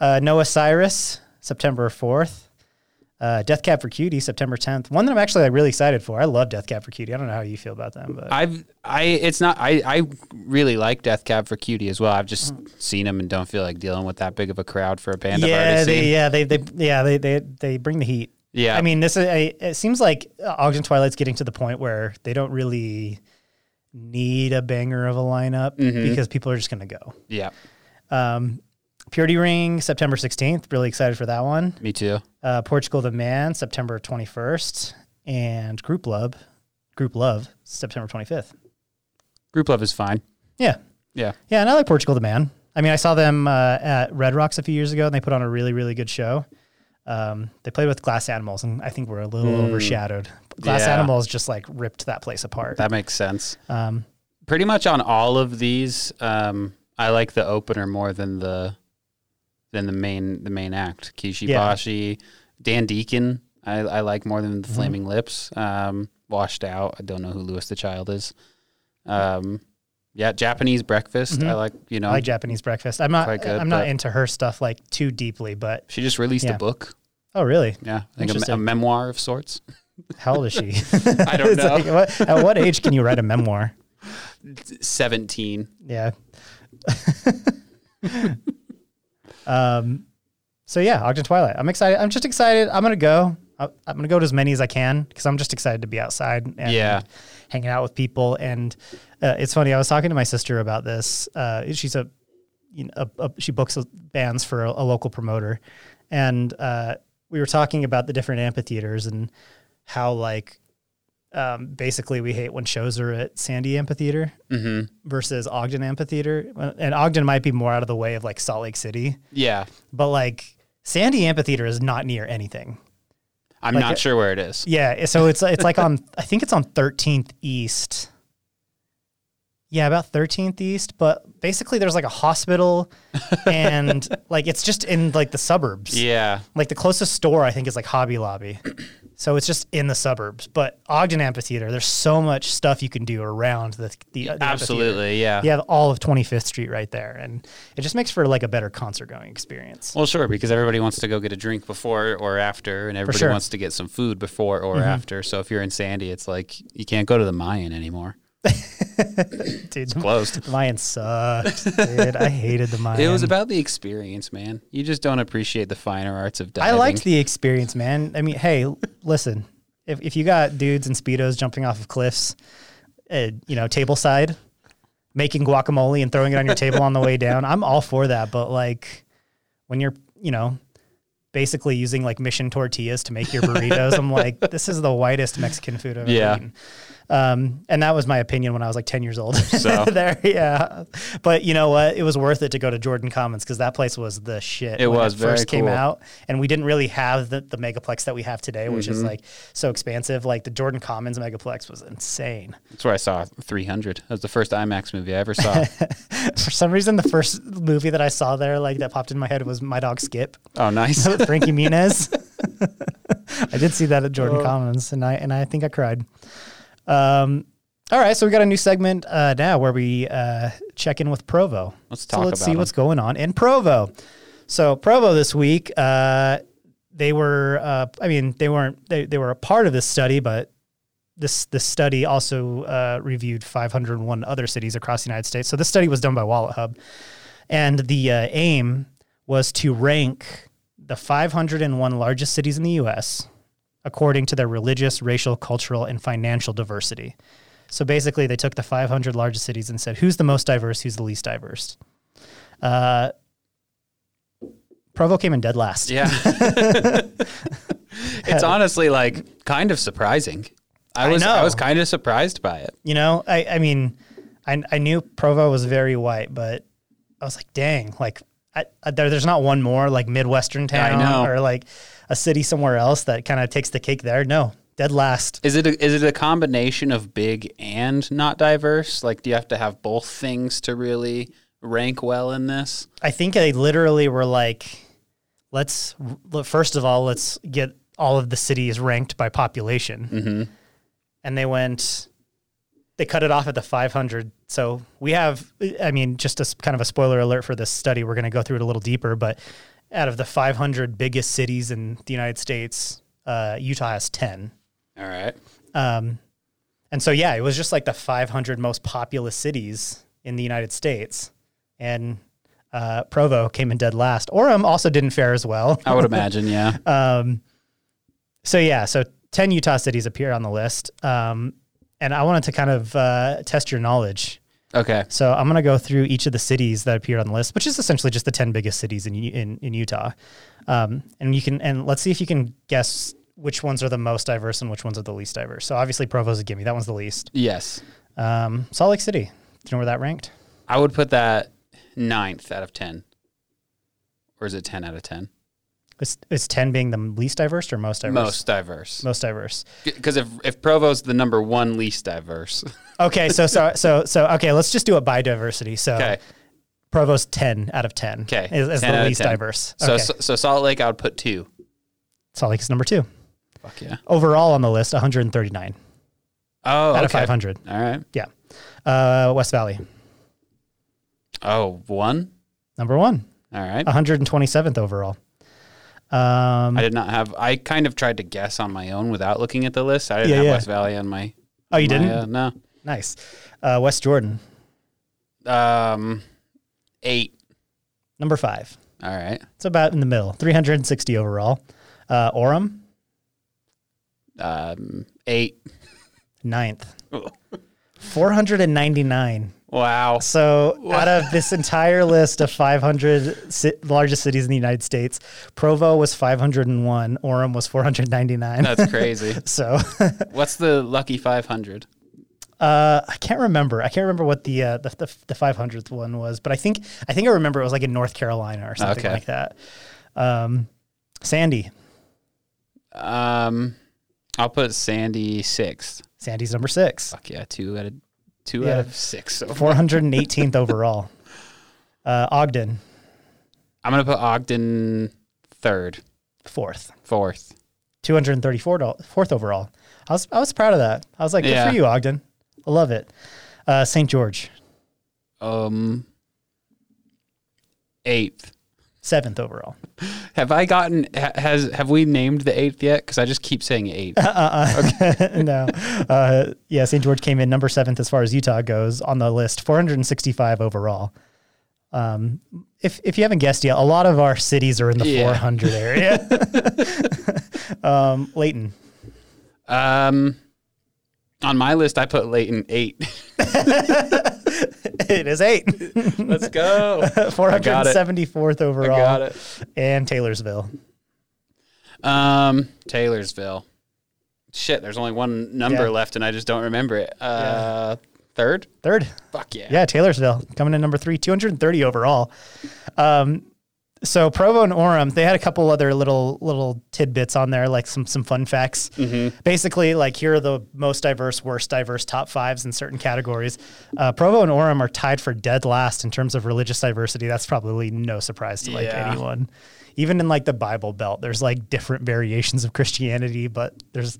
Uh, Noah Cyrus, September 4th. Uh, Death Cab for Cutie, September 10th. One that I'm actually like, really excited for. I love Death Cab for Cutie. I don't know how you feel about them, but I've I it's not I I really like Death Cab for Cutie as well. I've just seen them and don't feel like dealing with that big of a crowd for a band yeah, they, seen. yeah, they, they, yeah, they, they, they bring the heat. Yeah. I mean, this is, I, it seems like uh, Ogden Twilight's getting to the point where they don't really need a banger of a lineup Mm-hmm. because people are just going to go. Yeah, Um, Purity Ring, September 16th. Really excited for that one. me too. uh, Portugal the Man, September 21st, and Group Love, Group Love, September 25th. Group Love is fine. Yeah, Yeah, yeah, and I like Portugal the Man. I mean, I saw them uh, at Red Rocks a few years ago, and they put on a really, really good show. Um, they played with Glass Animals, and I think we're a little overshadowed. Glass Yeah. Animals just like ripped that place apart. that makes sense. Um, Pretty much on all of these, um, I like the opener more than the than the main the main act. Kishi Yeah. Bashi, Dan Deacon, I, I like more than Mm-hmm. the Flaming Lips. Um, washed out. I don't know who Lewis the Child is. Um, yeah, Japanese Breakfast. I like you know Mm-hmm. I like Japanese Breakfast. I'm not. Good, I'm not into her stuff like too deeply, but she just released Yeah. a book. oh, really? Yeah, I think a, a memoir of sorts. How old is she? I don't know. like, what, at what age can you write a memoir? Seventeen. Yeah. Um, so yeah, Ogden Twilight. I'm excited. I'm just excited. I'm gonna go. I'm gonna go to as many as I can because I'm just excited to be outside and Yeah. hanging out with people. And uh, it's funny. I was talking to my sister about this. Uh, she's a, you know, a, a, she books bands for a, a local promoter, and uh, we were talking about the different amphitheaters and how like um, basically we hate when shows are at Sandy Amphitheater hmm versus Ogden Amphitheater. And Ogden might be more out of the way of like Salt Lake City, Yeah, but like Sandy Amphitheater is not near anything. I'm Like not it- sure where it is. Yeah, so it's it's like on I think it's on 13th East. Yeah, about 13th East, but basically there's like a hospital and like it's just in like the suburbs. Yeah, Like the closest store I think is like Hobby Lobby. So it's just in the suburbs. But Ogden Amphitheater, there's so much stuff you can do around the, the, the absolutely. Yeah. You have all of 25th Street right there, and it just makes for like a better concert going experience. Well, sure, because everybody wants to go get a drink before or after, and everybody sure. Mm-hmm. wants to get some food before or after. So if you're in Sandy, it's like you can't go to the Mayan anymore. Dude, it's Closed. the Mayan sucked. Dude, I hated the Mayan. It was about the experience, man. You just don't appreciate the finer arts of dying. I liked the experience, man. I mean, hey, listen, if if you got dudes in speedos jumping off of cliffs, uh, you know, table side, making guacamole and throwing it on your table on the way down, I'm all for that. But like, when you're, you know, basically using like mission tortillas to make your burritos, I'm like, this is the whitest Mexican food I've Yeah. ever eaten. Um, and that was my opinion when I was like 10 years old. So? there, yeah. But you know what? It was worth it to go to Jordan Commons because that place was the shit. It when was it first came out, and we didn't really have the, the megaplex that we have today, which Mm-hmm. is like so expansive. Like the Jordan Commons megaplex was insane. That's where I saw 300. That was the first IMAX movie I ever saw. For some reason, the first movie that I saw there, like that popped in my head, was My Dog Skip oh, nice. Frankie Muniz. I did see that at Oh. Jordan Commons, and I and I think I cried. Um, all right, so we got a new segment uh, now where we uh, check in with Provo. Let's so talk let's about see 'em. what's going on in Provo. So Provo this week, uh, they were, uh, I mean, they weren't, they, they were a part of this study, but this this study also uh, reviewed 501 other cities across the United States. So this study was done by WalletHub, and the uh, aim was to rank the 501 largest cities in the U.S. according to their religious, racial, cultural, and financial diversity. So basically, they took the 500 largest cities and said, who's the most diverse, who's the least diverse. Uh, Provo came in dead last. Yeah. it's honestly like kind of surprising. I I was I, know. was kind of surprised by it. You know, I, I mean, I, I knew Provo was very white, but I was like, dang, like I, I, there, there's not one more like Midwestern I town know. or like a city somewhere else that kind of takes the cake there. No, dead last. Is it a, is it a combination of big and not diverse? Like do you have to have both things to really rank well in this? I think they literally were like, let's first of all, let's get all of the cities ranked by population. Mm-hmm. And they went, they cut it off at the 500. So we have, I mean, just a kind of a spoiler alert for this study. We're going to go through it a little deeper, but out of the 500 biggest cities in the United States, uh, Utah has 10. All right. Um, and so, yeah, it was just like the 500 most populous cities in the United States. And uh, Provo came in dead last. Orem also didn't fare as well. I would imagine, yeah. Um, so, yeah, so 10 Utah cities appear on the list. Um, and I wanted to kind of uh, test your knowledge. Okay. So I'm going to go through each of the cities that appeared on the list, which is essentially just the 10 biggest cities in, in, in Utah. Um, and you can, and let's see if you can guess which ones are the most diverse and which ones are the least diverse. So obviously Provo's a gimme. That one's the least. Yes. Um, Salt Lake City. Do you know where that ranked? I would put that ninth out of 10. Or is it 10 out of 10? Is, is 10 being the least diverse or most diverse? Most diverse. Most diverse. Because if, if Provo's the number one least diverse. Okay. So, so, so, so, okay, let's just do it by diversity. So okay. Provo's 10 out of 10 Okay. is, is 10 the least diverse. So, okay. so so Salt Lake, I would put two. Salt Lake is number two. Fuck yeah. Overall on the list, 139 Oh, out of 500. All right. Yeah. Uh, West Valley, Oh, one. number one, All right. 127th overall. Um, I did not have. I kind of tried to guess on my own without looking at the list. I didn't Yeah, have yeah. West Valley on my. oh, you my, didn't? uh, no. Nice. Uh, West Jordan, Um, eight. number five. All right. It's about in the middle, 360 overall. Uh, Orem, Um, eight. ninth, 499. Wow. So out of this entire list of 500 ci- largest cities in the United States, Provo was 501, Orem was 499. That's crazy. so What's the lucky five hundred? Uh, I can't remember. I can't remember what the uh, the the, the 500th one was, but I think I think I remember it was like in North Carolina or something Okay. like that. Um, Sandy, Um, I'll put Sandy sixth. Sandy's number six, Fuck yeah, two out of two Yeah. out of six. So 418th overall. Uh, Ogden, I'm gonna put Ogden third, fourth, fourth. 234th fourth overall. I was I was proud of that. I was like, good Yeah. for you, Ogden. I love it. Uh, St. George, Um, eighth. Seventh overall. Have I gotten? Has have we named the eighth yet? Because I just keep saying eight. Uh, no. Uh, yeah, St. George came in number seventh as far as Utah goes on the list, 465 overall. Um, if if you haven't guessed yet, a lot of our cities are in the Yeah. 400 area. um, Layton, Um, on my list, I put Layton eight. it is eight. Let's go. got it. 474th I overall. got it. And Taylorsville. Um, Taylorsville. Shit, there's only one number Yeah. left, and I just don't remember it. Uh, third. Third. Fuck yeah. Yeah, Taylorsville coming in number three, 230 overall. Um, so Provo and Orem, they had a couple other little little tidbits on there, like some some fun facts. Basically, like here are the most diverse, worst diverse top fives in certain categories. Uh, Provo and Orem are tied for dead last in terms of religious diversity. That's probably no surprise to like Yeah. anyone. Even in like the Bible Belt, there's like different variations of Christianity, but there's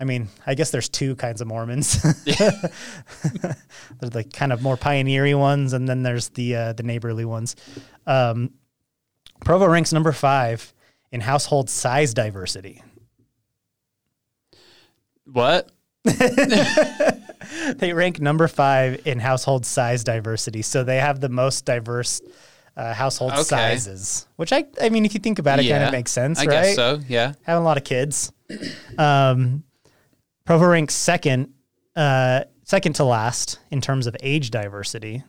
I mean, I guess there's two kinds of Mormons. there's the kind of more pioneering ones, and then there's the uh, the neighborly ones. Um, Provo ranks number five in household size diversity. What? They rank number five in household size diversity, so they have the most diverse uh, household Okay. sizes, which I, I mean, if you think about it, kind of makes sense, I right? guess so. Yeah. Having a lot of kids. Um, Provo ranks second, uh, second to last in terms of age diversity.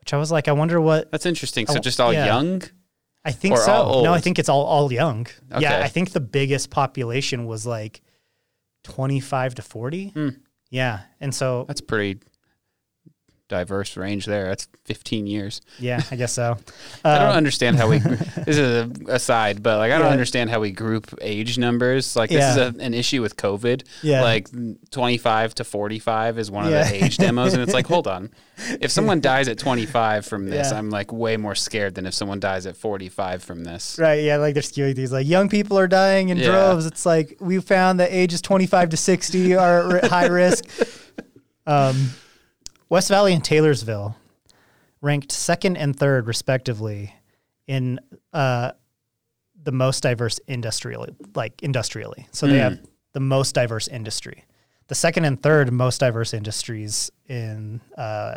Which I was like, I wonder what That's interesting. So Oh, just all yeah. young. I think Or so. No, I think it's all all young. Yeah, I think the biggest population was like twenty five to forty. Hmm. Yeah, and so That's pretty diverse range there. That's 15 years. yeah, I guess so. I don't Um, understand how we. this is a aside, but like I don't Yeah. understand how we group age numbers. Like this Yeah. is a, an issue with COVID. Yeah. Like 25 to 45 is one of Yeah. the age demos, and it's like, hold on, if someone dies at 25 from this. I'm like way more scared than if someone dies at 45 from this. Right, yeah, like they're skewing these like young people are dying in droves. It's like we found that ages 25 to 60 are at high risk. Um, West Valley and Taylorsville ranked second and third respectively in uh, the most diverse industrially, like industrially. So they Mm. have the most diverse industry. The second and third most diverse industries in uh,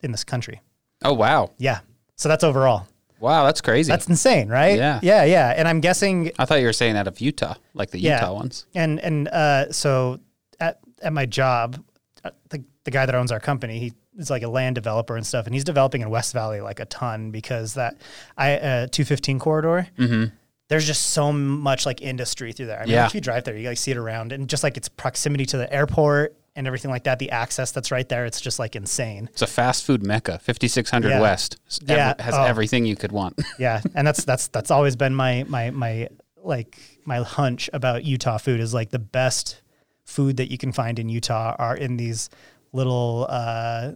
in this country. Oh wow, Yeah. So that's overall. wow, that's crazy. That's insane, right? Yeah. Yeah, yeah. And I'm guessing I thought you were saying out of Utah, like the Yeah. Utah ones. and and uh so at at my job, uh, the the guy that owns our company, he is like a land developer and stuff, and he's developing in West Valley like a ton because that I uh 215 corridor. Mm-hmm. There's just so much like industry through there. I mean, Yeah. if you drive there, you like see it around, and just like its proximity to the airport and everything like that, the access that's right there, it's just like insane. It's a fast food mecca. 5600 Yeah. West ev- Yeah. has Oh. everything you could want. Yeah, and that's that's that's always been my my my like my hunch about Utah food is like the best food that you can find in Utah are in these little uh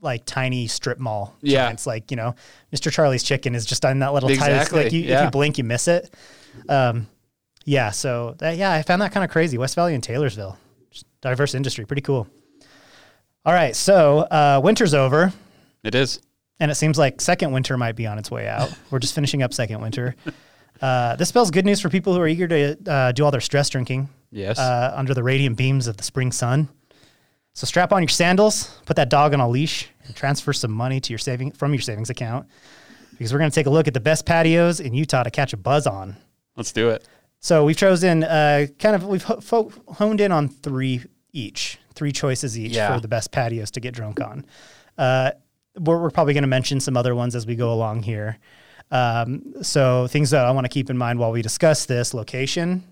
like tiny strip mall Yeah. it's Like you know, Mr. Charlie's Chicken is just on that little tiny. Exactly, Like you, if you blink, you miss it. Um, yeah. So that, yeah, I found that kind of crazy. West Valley and Taylorsville, Just diverse industry, pretty cool. All right, so uh, winter's over. it is. And it seems like second winter might be on its way out. We're just finishing up second winter. Uh, this spells good news for people who are eager to uh, do all their stress drinking Yes. uh, under the radiant beams of the spring sun. So strap on your sandals, put that dog on a leash, and transfer some money to your saving from your savings account because we're going to take a look at the best patios in Utah to catch a buzz on. Let's do it. So we've chosen uh, kind of we've ho- honed in on three each, three choices each Yeah. for the best patios to get drunk on. Uh, we're, we're probably going to mention some other ones as we go along here. Um, so things that I want to keep in mind while we discuss this: location,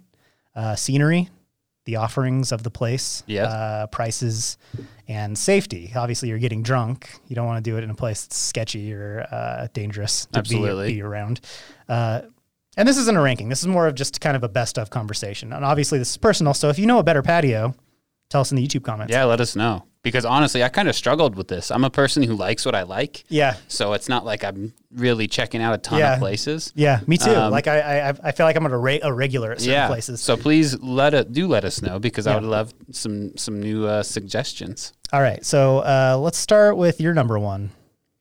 uh, scenery, the offerings of the place, uh, prices, and safety. Obviously, you're getting drunk. You don't want to do it in a place that's sketchy or uh, dangerous to be, be around. Uh, and this isn't a ranking. This is more of just kind of a best of conversation. And obviously, this is personal. So if you know a better patio, tell us in the YouTube comments. Yeah, let us know. Because honestly, I kind of struggled with this. I'm a person who likes what I like. Yeah. So it's not like I'm really checking out a ton Yeah. of places. Yeah, me too. Um, like I, I, I feel like I'm a, ra- a regular at certain yeah. places. So please let it do let us know because I would love some some new uh, suggestions. All right, so uh, let's start with your number one,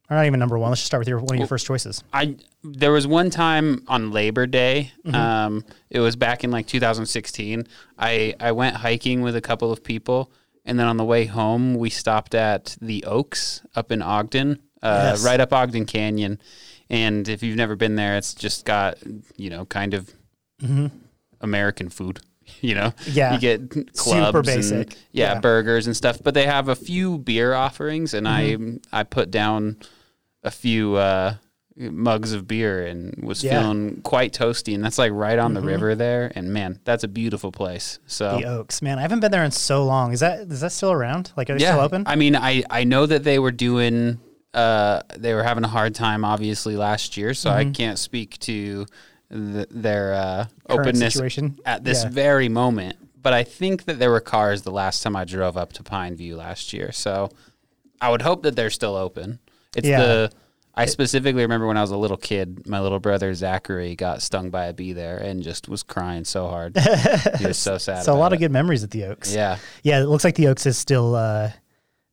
or not even number one. Let's just start with your one of your first choices. I there was one time on Labor Day. Mm-hmm. Um, it was back in like 2016. I I went hiking with a couple of people, and then on the way home we stopped at the Oaks up in Ogden, uh, Yes. right up Ogden Canyon. And if you've never been there, it's just got you know kind of American food. You know, Mm-hmm. Yeah. you get clubs, and, basic. yeah, Yeah. burgers and stuff. But they have a few beer offerings, and Mm-hmm. I I put down a few uh, mugs of beer and was Yeah. Mm-hmm. feeling quite toasty. And that's like right on the river there. And man, that's a beautiful place. So The Oaks, man, I haven't been there in so long. Is that is that still around? Like, are they still open? I mean, I I know that they were doing. Uh, they were having a hard time, obviously, last year. So I can't speak to th- their uh, Mm-hmm. Current openness situation? at this Yeah. very moment. But I think that there were cars the last time I drove up to Pine View last year. So I would hope that they're still open. It's Yeah. the. I specifically remember when I was a little kid, my little brother Zachary got stung by a bee there and just was crying so hard. he was so sad. so a lot of good memories at the Oaks. Yeah. yeah. It looks like the Oaks is still uh,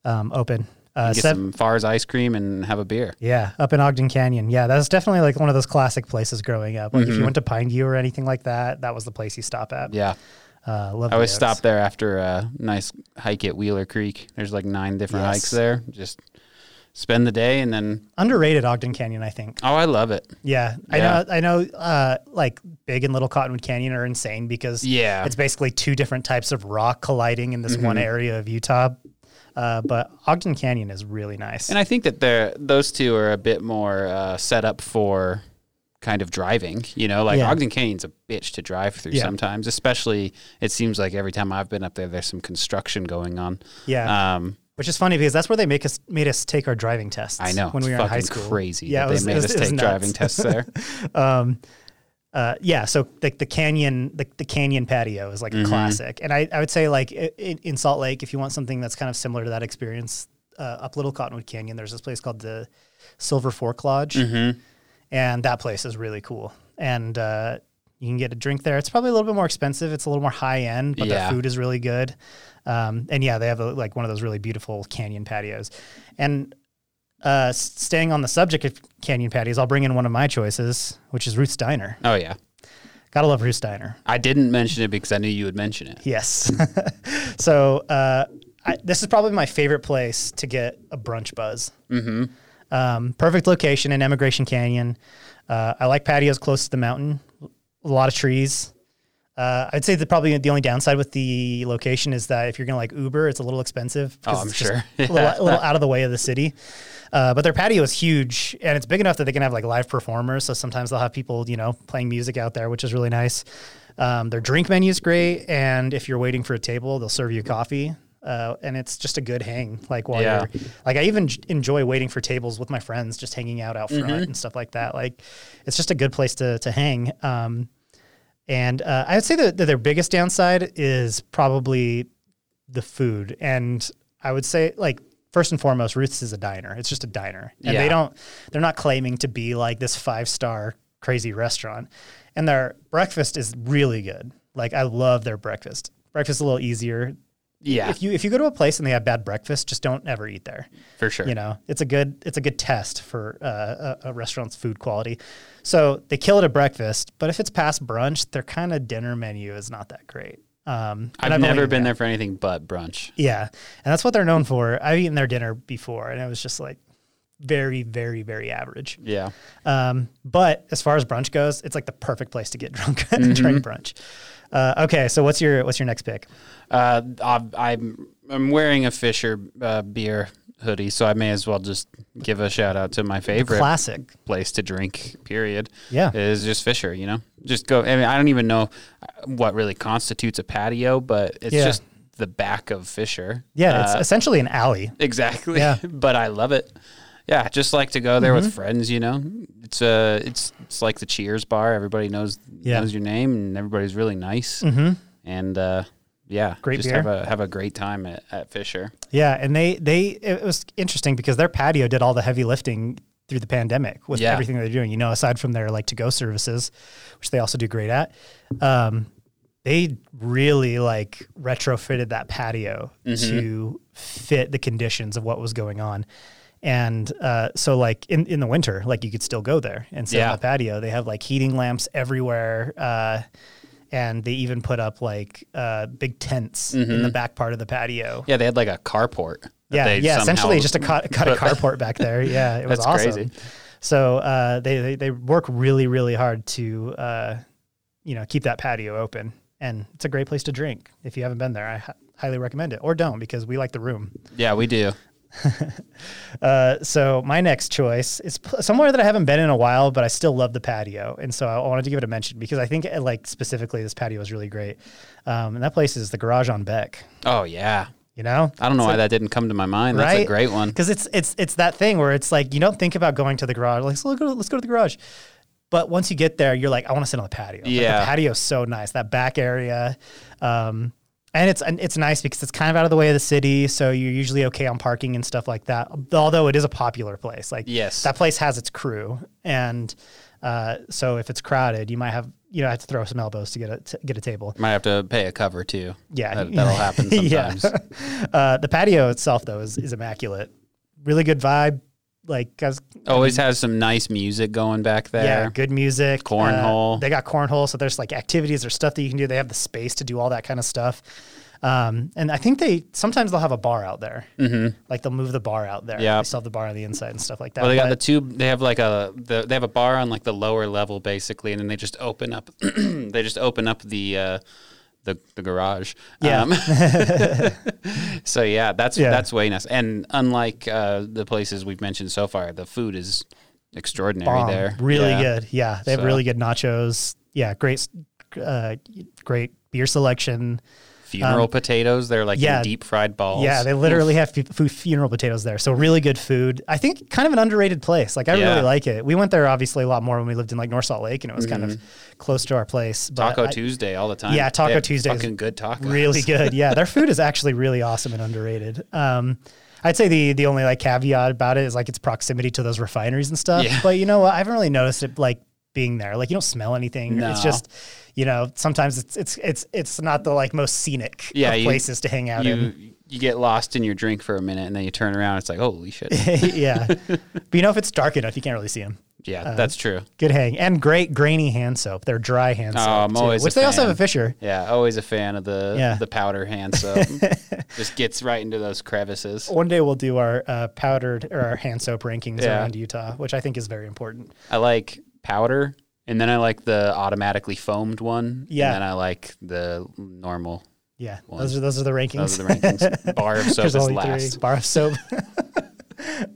um, open. Uh, Get sev- some Farr's ice cream and have a beer. Yeah, up in Ogden Canyon. Yeah, that's definitely like one of those classic places growing up. Like if Mm-hmm. you went to Pine View or anything like that, that was the place you stop at. Yeah. Uh, love I always stop there after a nice hike at Wheeler Creek. There's like nine different Yes. hikes there. Just spend the day, and then Underrated Ogden Canyon, I think. oh, I love it. Yeah, I know. I know. Uh, like Big and Little Cottonwood Canyon are insane because Yeah. Mm-hmm. it's basically two different types of rock colliding in this one area of Utah. Uh, but Ogden Canyon is really nice. And I think that they're those two are a bit more uh, set up for kind of driving. You know, like Yeah. Ogden Canyon's a bitch to drive through Yeah. sometimes. Especially, it seems like every time I've been up there, there's some construction going on. yeah, Um, which is funny because that's where they make us made us take our driving tests. I know when we it's were in high school. crazy. Yeah, that was- they made was- us take driving tests there. um, uh, yeah, so the, the canyon, the, the canyon patio is like a classic, and I, I would say like in, in Salt Lake, if you want something that's kind of similar to that experience, uh, up Little Cottonwood Canyon, there's this place called the Silver Fork Lodge, and that place is really cool, and uh, you can get a drink there. It's probably a little bit more expensive. It's a little more high end, but Yeah. their food is really good, um, and yeah, they have a, like one of those really beautiful canyon patios, and uh, staying on the subject of canyon patios, I'll bring in one of my choices, which is Ruth's Diner. Oh yeah, Gotta love Ruth's Diner. I didn't mention it because I knew you would mention it. Yes. so uh, I, this is probably my favorite place to get a brunch buzz. Mm-hmm. Um, perfect location in Emigration Canyon. Uh, I like patios close to the mountain. A lot of trees. Uh, I'd say that probably the only downside with the location is that if you're gonna like Uber, it's a little expensive. Oh, I'm it's just sure. a, little, a little out of the way of the city. Uh, but their patio is huge and it's big enough that they can have like live performers. So sometimes they'll have people, you know, playing music out there, which is really nice. Um, their drink menu is great, and if you're waiting for a table, they'll serve you coffee. Uh, and it's just a good hang. Like while Yeah. you're like, I even j- enjoy waiting for tables with my friends, just hanging out out front and stuff like that. Like, it's just a good place to to hang. Um, and uh, I would say that, that their biggest downside is probably the food. And I would say, like, first and foremost, Ruth's is a diner. It's just a diner. And they don't, they're not claiming to be like this five star crazy restaurant. And their breakfast is really good. Like, I love their breakfast. Breakfast is a little easier. Yeah, If you if you go to a place and they have bad breakfast, just don't ever eat there. For sure. you know it's a good it's a good test for uh, a, a restaurant's food quality. So they kill it at breakfast but if it's past brunch their kind of dinner menu is not that great. Um, and I've, never been there. for anything but brunch. yeah. And that's what they're known for. I've eaten their dinner before and it was just like very very very average. Yeah. um, but as far as brunch goes it's like the perfect place to get drunk and Mm-hmm. drink brunch uh, okay so what's your what's your next pick Uh, I'm I'm wearing a Fisher uh, beer hoodie, so I may as well just give a shout out to my favorite classic place to drink. Period. Yeah. is just Fisher. You know, just go. I mean, I don't even know what really constitutes a patio, but it's Yeah. just the back of Fisher. yeah it's Uh, essentially an alley exactly. Yeah. But I love it. Yeah, just like to go there with friends. You know, it's uh it's it's like the Cheers bar. Everybody knows Yeah. knows your name, and everybody's really nice. Mm-hmm. And uh, yeah, Great just beer. have a have a great time at, at Fisher. Yeah, and they they it was interesting because their patio did all the heavy lifting through the pandemic with Yeah. everything they're doing. You know, aside from their like to go services, which they also do great at, um, they really like retrofitted that patio to fit the conditions of what was going on. And uh, so, like in, in the winter, like you could still go there and sit Yeah. on the patio. They have like heating lamps everywhere. Uh, and they even put up like uh, big tents in the back part of the patio. Yeah, they had like a carport. that Yeah, yeah. Essentially, just a cut, cut a carport back there. Yeah, it was awesome. crazy. So uh, they, they they work really really hard to uh, you know keep that patio open, and it's a great place to drink. If you haven't been there, I highly recommend it, or don't because we like the room. Yeah, we do. Uh, so my next choice is somewhere that I haven't been in a while, but I still love the patio, and so I wanted to give it a mention because I think like specifically this patio is really great. Um, and that place is the Garage on Beck. Oh yeah. You know, I don't know why that didn't come to my mind. That's a great one. because it's it's it's that thing where it's like you don't think about going to the garage. Like, so let's go, let's go to the garage. But once you get there, you're like, I want to sit on the patio. Like, Yeah. the patio's so nice. That back area, um, and it's and it's nice because it's kind of out of the way of the city, so you're usually okay on parking and stuff like that. Although it is a popular place, like Yes. that place has its crew, and uh, so if it's crowded, you might have you know have to throw some elbows to get a to get a table. Might have to pay a cover too. Yeah, that, that'll happen Yeah. Uh, the patio itself, though, is, is immaculate. Really good vibe. Like guys. Always has some nice music going back there. Yeah, good music. Cornhole. Uh, they got cornhole, so there's like activities or stuff that you can do. They have the space to do all that kind of stuff. Um, and I think they sometimes they'll have a bar out there. Mm-hmm. Like they'll move the bar out there. Yeah. they still have the bar on the inside and stuff like that. Well, they got the But- two. They have like a. The, they have a bar on like the lower level basically, and then they just open up. they just open up the. Uh, the, the garage. Yeah. Um, so yeah, that's Yeah. that's way nice. And unlike uh, the places we've mentioned so far, the food is extraordinary bomb. there. Really Yeah. good. Yeah, they have really good nachos. Yeah, great, uh, great beer selection. Funeral potatoes. They're like Um, yeah. deep fried balls. Yeah, they literally have fu- fu- funeral potatoes there. So really good food. I think kind of an underrated place. Like I Yeah. really like it. We went there obviously a lot more when we lived in like North Salt Lake, and it was kind of close to our place. But Mm-hmm. Taco I- Tuesday all the time. Yeah, Taco have Tuesday is Fucking good tacos. really good. Yeah, their food is actually really awesome and underrated. Um, I'd say the the only like caveat about it is like its proximity to those refineries and stuff. Yeah. But you know what? I haven't really noticed it like being there. Like you don't smell anything. No. It's just you know sometimes it's it's it's it's not the like most scenic Yeah, you- places to hang out in. You you get lost in your drink for a minute, and then you turn around. It's like holy shit. yeah. But you know, if it's dark enough, you can't really see them. Yeah, Uh, that's true. Good hang and great grainy hand soap. They're dry hand soap, Oh, I'm too, always a which they also have a Fisher. Yeah, always a fan of the Yeah. the powder hand soap. Just gets right into those crevices. One day we'll do our uh, powdered or our hand soap rankings Yeah. around Utah, which I think is very important. I like powder, and then I like the automatically foamed one. Yeah. and then I like the normal. Yeah, One. those are those are the rankings. Those are the rankings. Bar of soap is last. three bar of soap.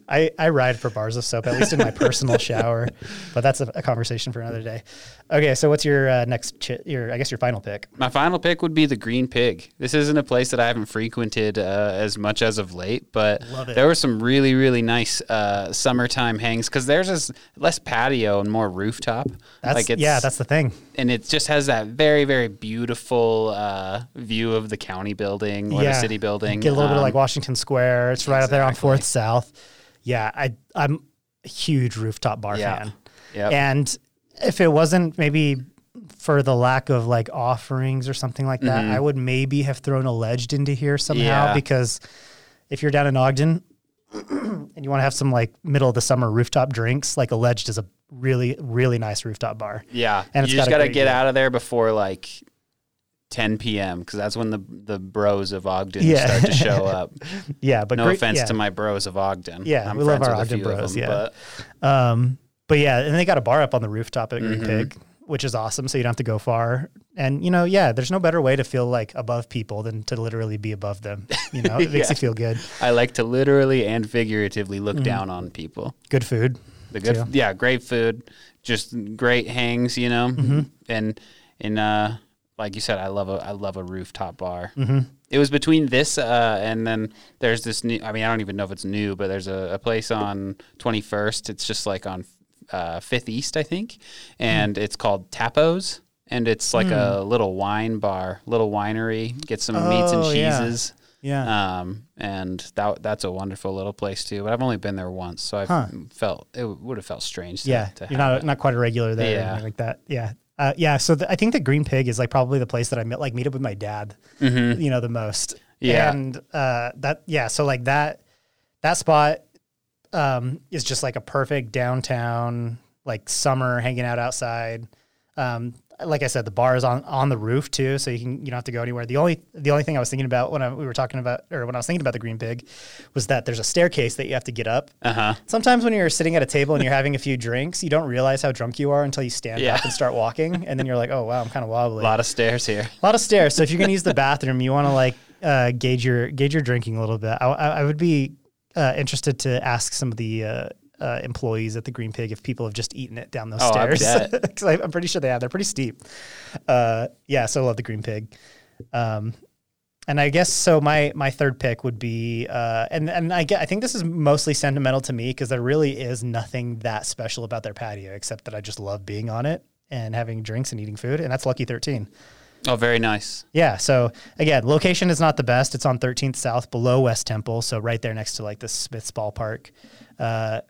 I, I ride for bars of soap, at least in my personal shower, but that's a, a conversation for another day. Okay, so what's your uh, next? Chi- your I guess your final pick. My final pick would be the Green Pig. This isn't a place that I haven't frequented uh, as much as of late, but there were some really, really nice uh, summertime hangs because there's just less patio and more rooftop. That's like it's, yeah, that's the thing. and it just has that very, very beautiful uh, view of the county building or the city building. Get a little bit of Um, like Washington Square. It's right up there on. Fourth South. Yeah, I I'm a huge rooftop bar Yeah. fan. Yep. And if it wasn't maybe for the lack of like offerings or something like that, I would maybe have thrown Alleged into here somehow Mm-hmm. Yeah. because if you're down in Ogden and you want to have some like middle of the summer rooftop drinks, like alleged is a really really nice rooftop bar. Yeah, And you it's just got to get view. out of there before like 10 p.m. because that's when the the bros of Ogden Yeah. start to show up. Yeah, but No great, offense yeah. to my bros of Ogden. Yeah, I'm we love our Ogden bros, them, yeah. but Um, but yeah, and they got a bar up on the rooftop at Mm-hmm. Green Pig, which is awesome. So you don't have to go far. And you know, yeah, there's no better way to feel like above people than to literally be above them. You know, it makes Yeah. you feel good. I like to literally and figuratively Mm-hmm. look down on people. Good food. The good, too. yeah, great food, just great hangs, you know, Mm-hmm. and and uh, like you said, I love a I love a rooftop bar. Mm-hmm. It was between this uh, and then there's this new. I mean, I don't even know if it's new, but there's a, a place on 21st. It's just like on uh, Fifth East, I think, and it's called Tapos, and it's like a little wine bar, little winery. Get some meats and Oh, yeah. cheeses. Yeah. Um, and that that's a wonderful little place too. But I've only been there once, so I Huh. felt it would have felt strange. To, yeah. to You're have not it. not quite a regular there or Yeah. anything like that. Yeah. Uh, yeah. So the, I think the Green Pig is like probably the place that I met, like meet up with my dad, you know, the most. Mm-hmm. Yeah. And uh, that, yeah. So like that, that spot um, is just like a perfect downtown, like summer hanging out outside. Um, like I said, the bar is on, on the roof too, so you can you don't have to go anywhere. The only the only thing I was thinking about when I, we were talking about or when I was thinking about the Green Pig was that there's a staircase that you have to get up. Uh huh. Sometimes when you're sitting at a table and you're having a few drinks, you don't realize how drunk you are until you stand Yeah. up and start walking, and then you're like, "Oh wow, I'm kind of wobbly. A lot of stairs here. A lot of stairs. So if you're gonna use the bathroom, you want to like uh, gauge your gauge your drinking a little bit. I, I, I would be uh, interested to ask some of the uh, uh, employees at the Green Pig if people have just eaten it down those Oh, stairs. Because I'm pretty sure they have. They're pretty steep. Uh, yeah, so I love the Green Pig. Um, and I guess so. My my third pick would be, uh, and and I get, I think this is mostly sentimental to me because there really is nothing that special about their patio except that I just love being on it and having drinks and eating food, and that's Lucky Thirteen. Oh, very nice. Yeah. So again, location is not the best. It's on 13th South, below West Temple, so right there next to like the Smiths Ballpark. Uh,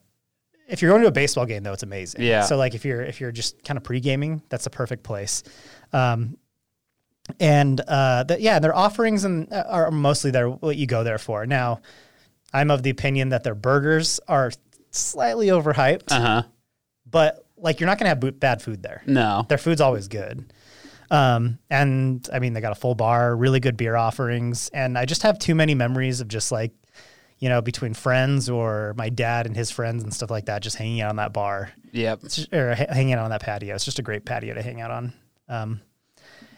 if you're going to a baseball game, though, it's amazing. Yeah. So like if you're if you're just kind of pre gaming, that's a perfect place. Um, and uh, the, yeah, their offerings and uh, are mostly there what you go there for. Now, I'm of the opinion that their burgers are slightly overhyped, Uh huh. but like you're not gonna have bad food there. No. Their food's always good. Um, and I mean, they got a full bar, really good beer offerings, and I just have too many memories of just like, you know, between friends or my dad and his friends and stuff like that, just hanging out on that bar Yep. Just- or ha- hanging out on that patio. It's just a great patio to hang out on. Um,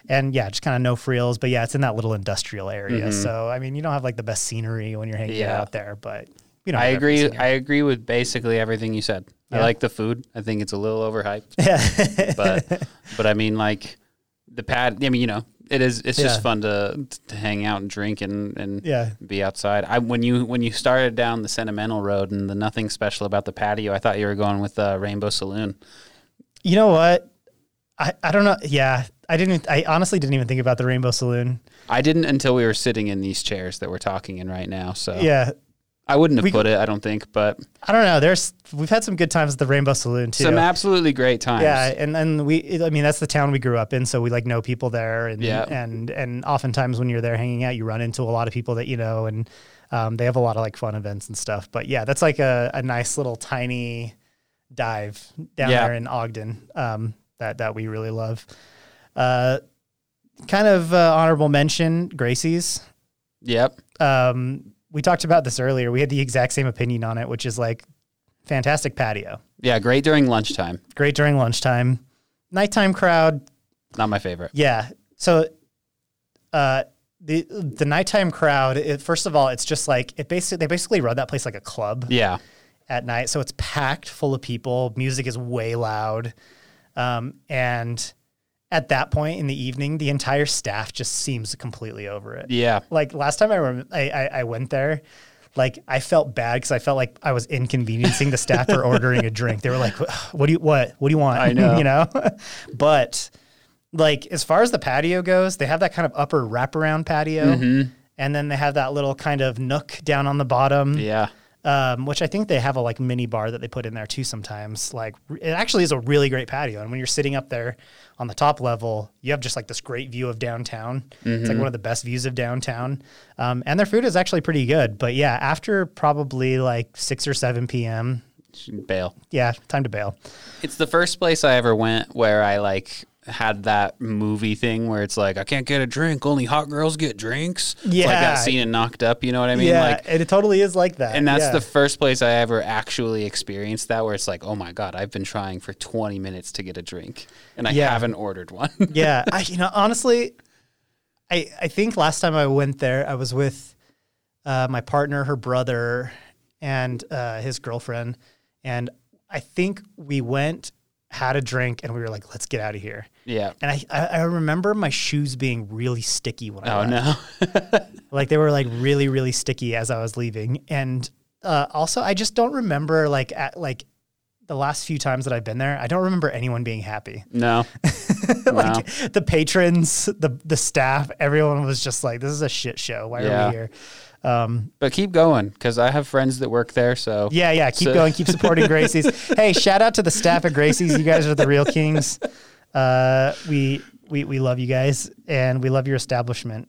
and yeah, just kind of no frills, but yeah, it's in that little industrial area. So I mean, you don't have like the best scenery when you're hanging Yeah. out there, but you know, I agree. I agree with basically everything you said. I like the food. I think it's a little overhyped, yeah, but but I mean, like the pad. I mean, you know, it is. It's just fun to to hang out and drink and and yeah, be outside. I when you when you started down the sentimental road and the nothing special about the patio, I thought you were going with uh, Rainbow Saloon. You know what? I, I don't know. Yeah, I didn't. I honestly didn't even think about the Rainbow Saloon. I didn't until we were sitting in these chairs that we're talking in right now. So Yeah, I wouldn't have We- put it. I don't think, but I don't know. There's we've had some good times at the Rainbow Saloon too. some absolutely great times. yeah, and and we. I mean, that's the town we grew up in, so we like know people there, and Yeah. and and oftentimes when you're there hanging out, you run into a lot of people that you know, and um, they have a lot of like fun events and stuff. But yeah, that's like a, a nice little tiny dive down Yeah. there in Ogden um, that that we really love. Uh, kind of uh, honorable mention, Gracie's. Yep. um, we talked about this earlier. We had the exact same opinion on it, which is like fantastic patio, Yeah. Great during lunchtime. great during lunchtime, nighttime crowd. Not my favorite. Yeah. So, uh, the the nighttime crowd. It, first of all, it's just like it basically they basically run that place like a club Yeah. at night. So it's packed full of people. Music is way loud, um, and at that point in the evening, the entire staff just seems completely over it. Yeah. like last time I, rem- I, I I went there, like I felt bad because I felt like I was inconveniencing the staff for ordering a drink. They were like, "What do you what? What do you want?" I know. you know. but like as far as the patio goes, they have that kind of upper wraparound patio, Mm-hmm. and then they have that little kind of nook down on the bottom. Yeah. Um, which I think they have a like mini bar that they put in there too sometimes. Like it actually is a really great patio. And when you're sitting up there on the top level, you have just like this great view of downtown. It's like one of the best views of downtown. Um, and their food is actually pretty good. But yeah, after probably like six or seven PM, Bail. yeah, time to bail. It's the first place I ever went where I like had that movie thing where it's like I can't get a drink, only hot girls get drinks. It's like Yeah. that scene in Knocked Up. You know what I mean? yeah, Like, and it totally is like that. and that's yeah. the first place I ever actually experienced that where it's like, oh my god, I've been trying for 20 minutes to get a drink and I Yeah. haven't ordered one. yeah, I, you know, honestly, I I think last time I went there, I was with uh, my partner, her brother, and uh, his girlfriend, and I think we went, had a drink, and we were like, "Let's get out of here." Yeah. And I I, remember my shoes being really sticky when I Oh left. no. like they were like really really sticky as I was leaving, and uh, also I just don't remember like at like. The last few times that I've been there, I don't remember anyone being happy. no. like the patrons, the the staff, everyone was just like, "This is a shit show. Why are Yeah. we here?" Um, But keep going because I have friends that work there. So yeah, yeah. Keep So- going. Keep supporting Gracie's. hey, shout out to the staff at Gracie's. You guys are the real kings. Uh, we we we love you guys, and we love your establishment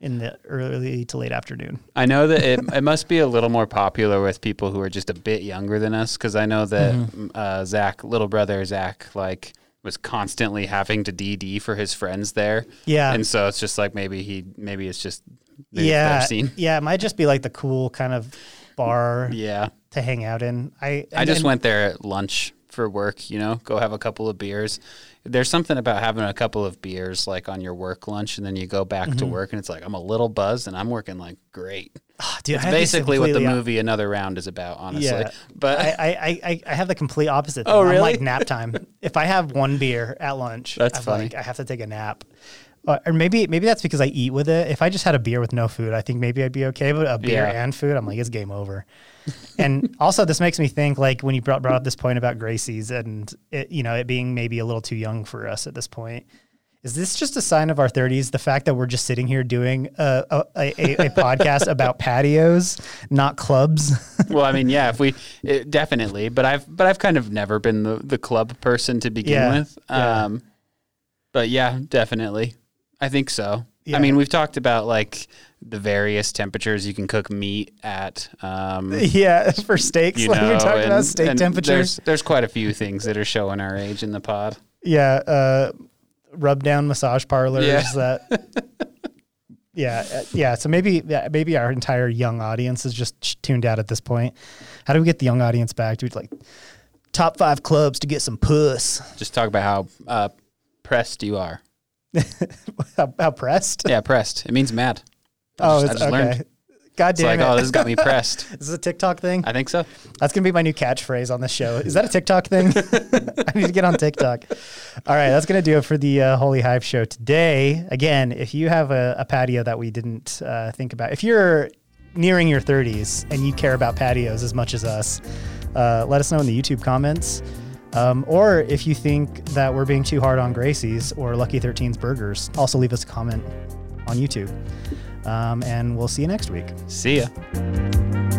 in the early to late afternoon. I know that it, it must be a little more popular with people who are just a bit younger than us because I know that Mm-hmm. uh, Zach, little brother Zach, like was constantly having to DD for his friends there. Yeah. and so it's just like maybe he maybe it's just maybe yeah, scene. yeah. It might just be like the cool kind of bar Yeah, to hang out in. I I just and- went there at lunch for work. You know, go have a couple of beers. There's something about having a couple of beers like on your work lunch, and then you go back Mm-hmm. to work, and it's like I'm a little buzzed, and I'm working like great. Ah, dude, It's I have this basically what the movie Another Round is about, honestly. Yeah. But I, I, I, I have the complete opposite. Thing. Oh, I'm really? like nap time. if I have one beer at lunch, That's I'm funny. like, I have to take a nap. Uh, or maybe maybe that's because I eat with it. If I just had a beer with no food, I think maybe I'd be okay. But a beer Yeah. and food, I'm like, it's game over. and also, this makes me think like when you brought, brought up this point about Gracie's and it, you know it being maybe a little too young for us at this point. Is this just a sign of our 30s? The fact that we're just sitting here doing a, a, a, a podcast about patios, not clubs. well, I mean, yeah, if we it, definitely, but I've but I've kind of never been the, the club person to begin Yeah, with. yeah. Um, but yeah, definitely. I think so. Yeah. I mean, we've talked about like the various temperatures you can cook meat at. Um, Yeah, for steaks. you like know, you're talking about and- steak temperatures. There's, there's quite a few things that are showing our age in the pod. Yeah, uh, rub down massage parlors. Yeah. That. yeah, uh, yeah. So maybe maybe our entire young audience is just tuned out at this point. How do we get the young audience back? Do we like top five clubs to get some puss? Just talk about how uh, pressed you are. How, how pressed? Yeah, pressed. It means mad. I oh, just, it's I just okay. learned. God It's damn like, it! oh, this has got me pressed. is This is a TikTok thing. I think so. That's gonna be my new catchphrase on the show. Is that a TikTok thing? I need to get on TikTok. All right, that's gonna do it for the uh, Holy Hive show today. Again, if you have a, a patio that we didn't uh, think about, if you're nearing your 30s and you care about patios as much as us, uh, let us know in the YouTube comments. Um, or if you think that we're being too hard on Gracie's or Lucky 13's burgers, also leave us a comment on YouTube. Um, and we'll see you next week. See ya.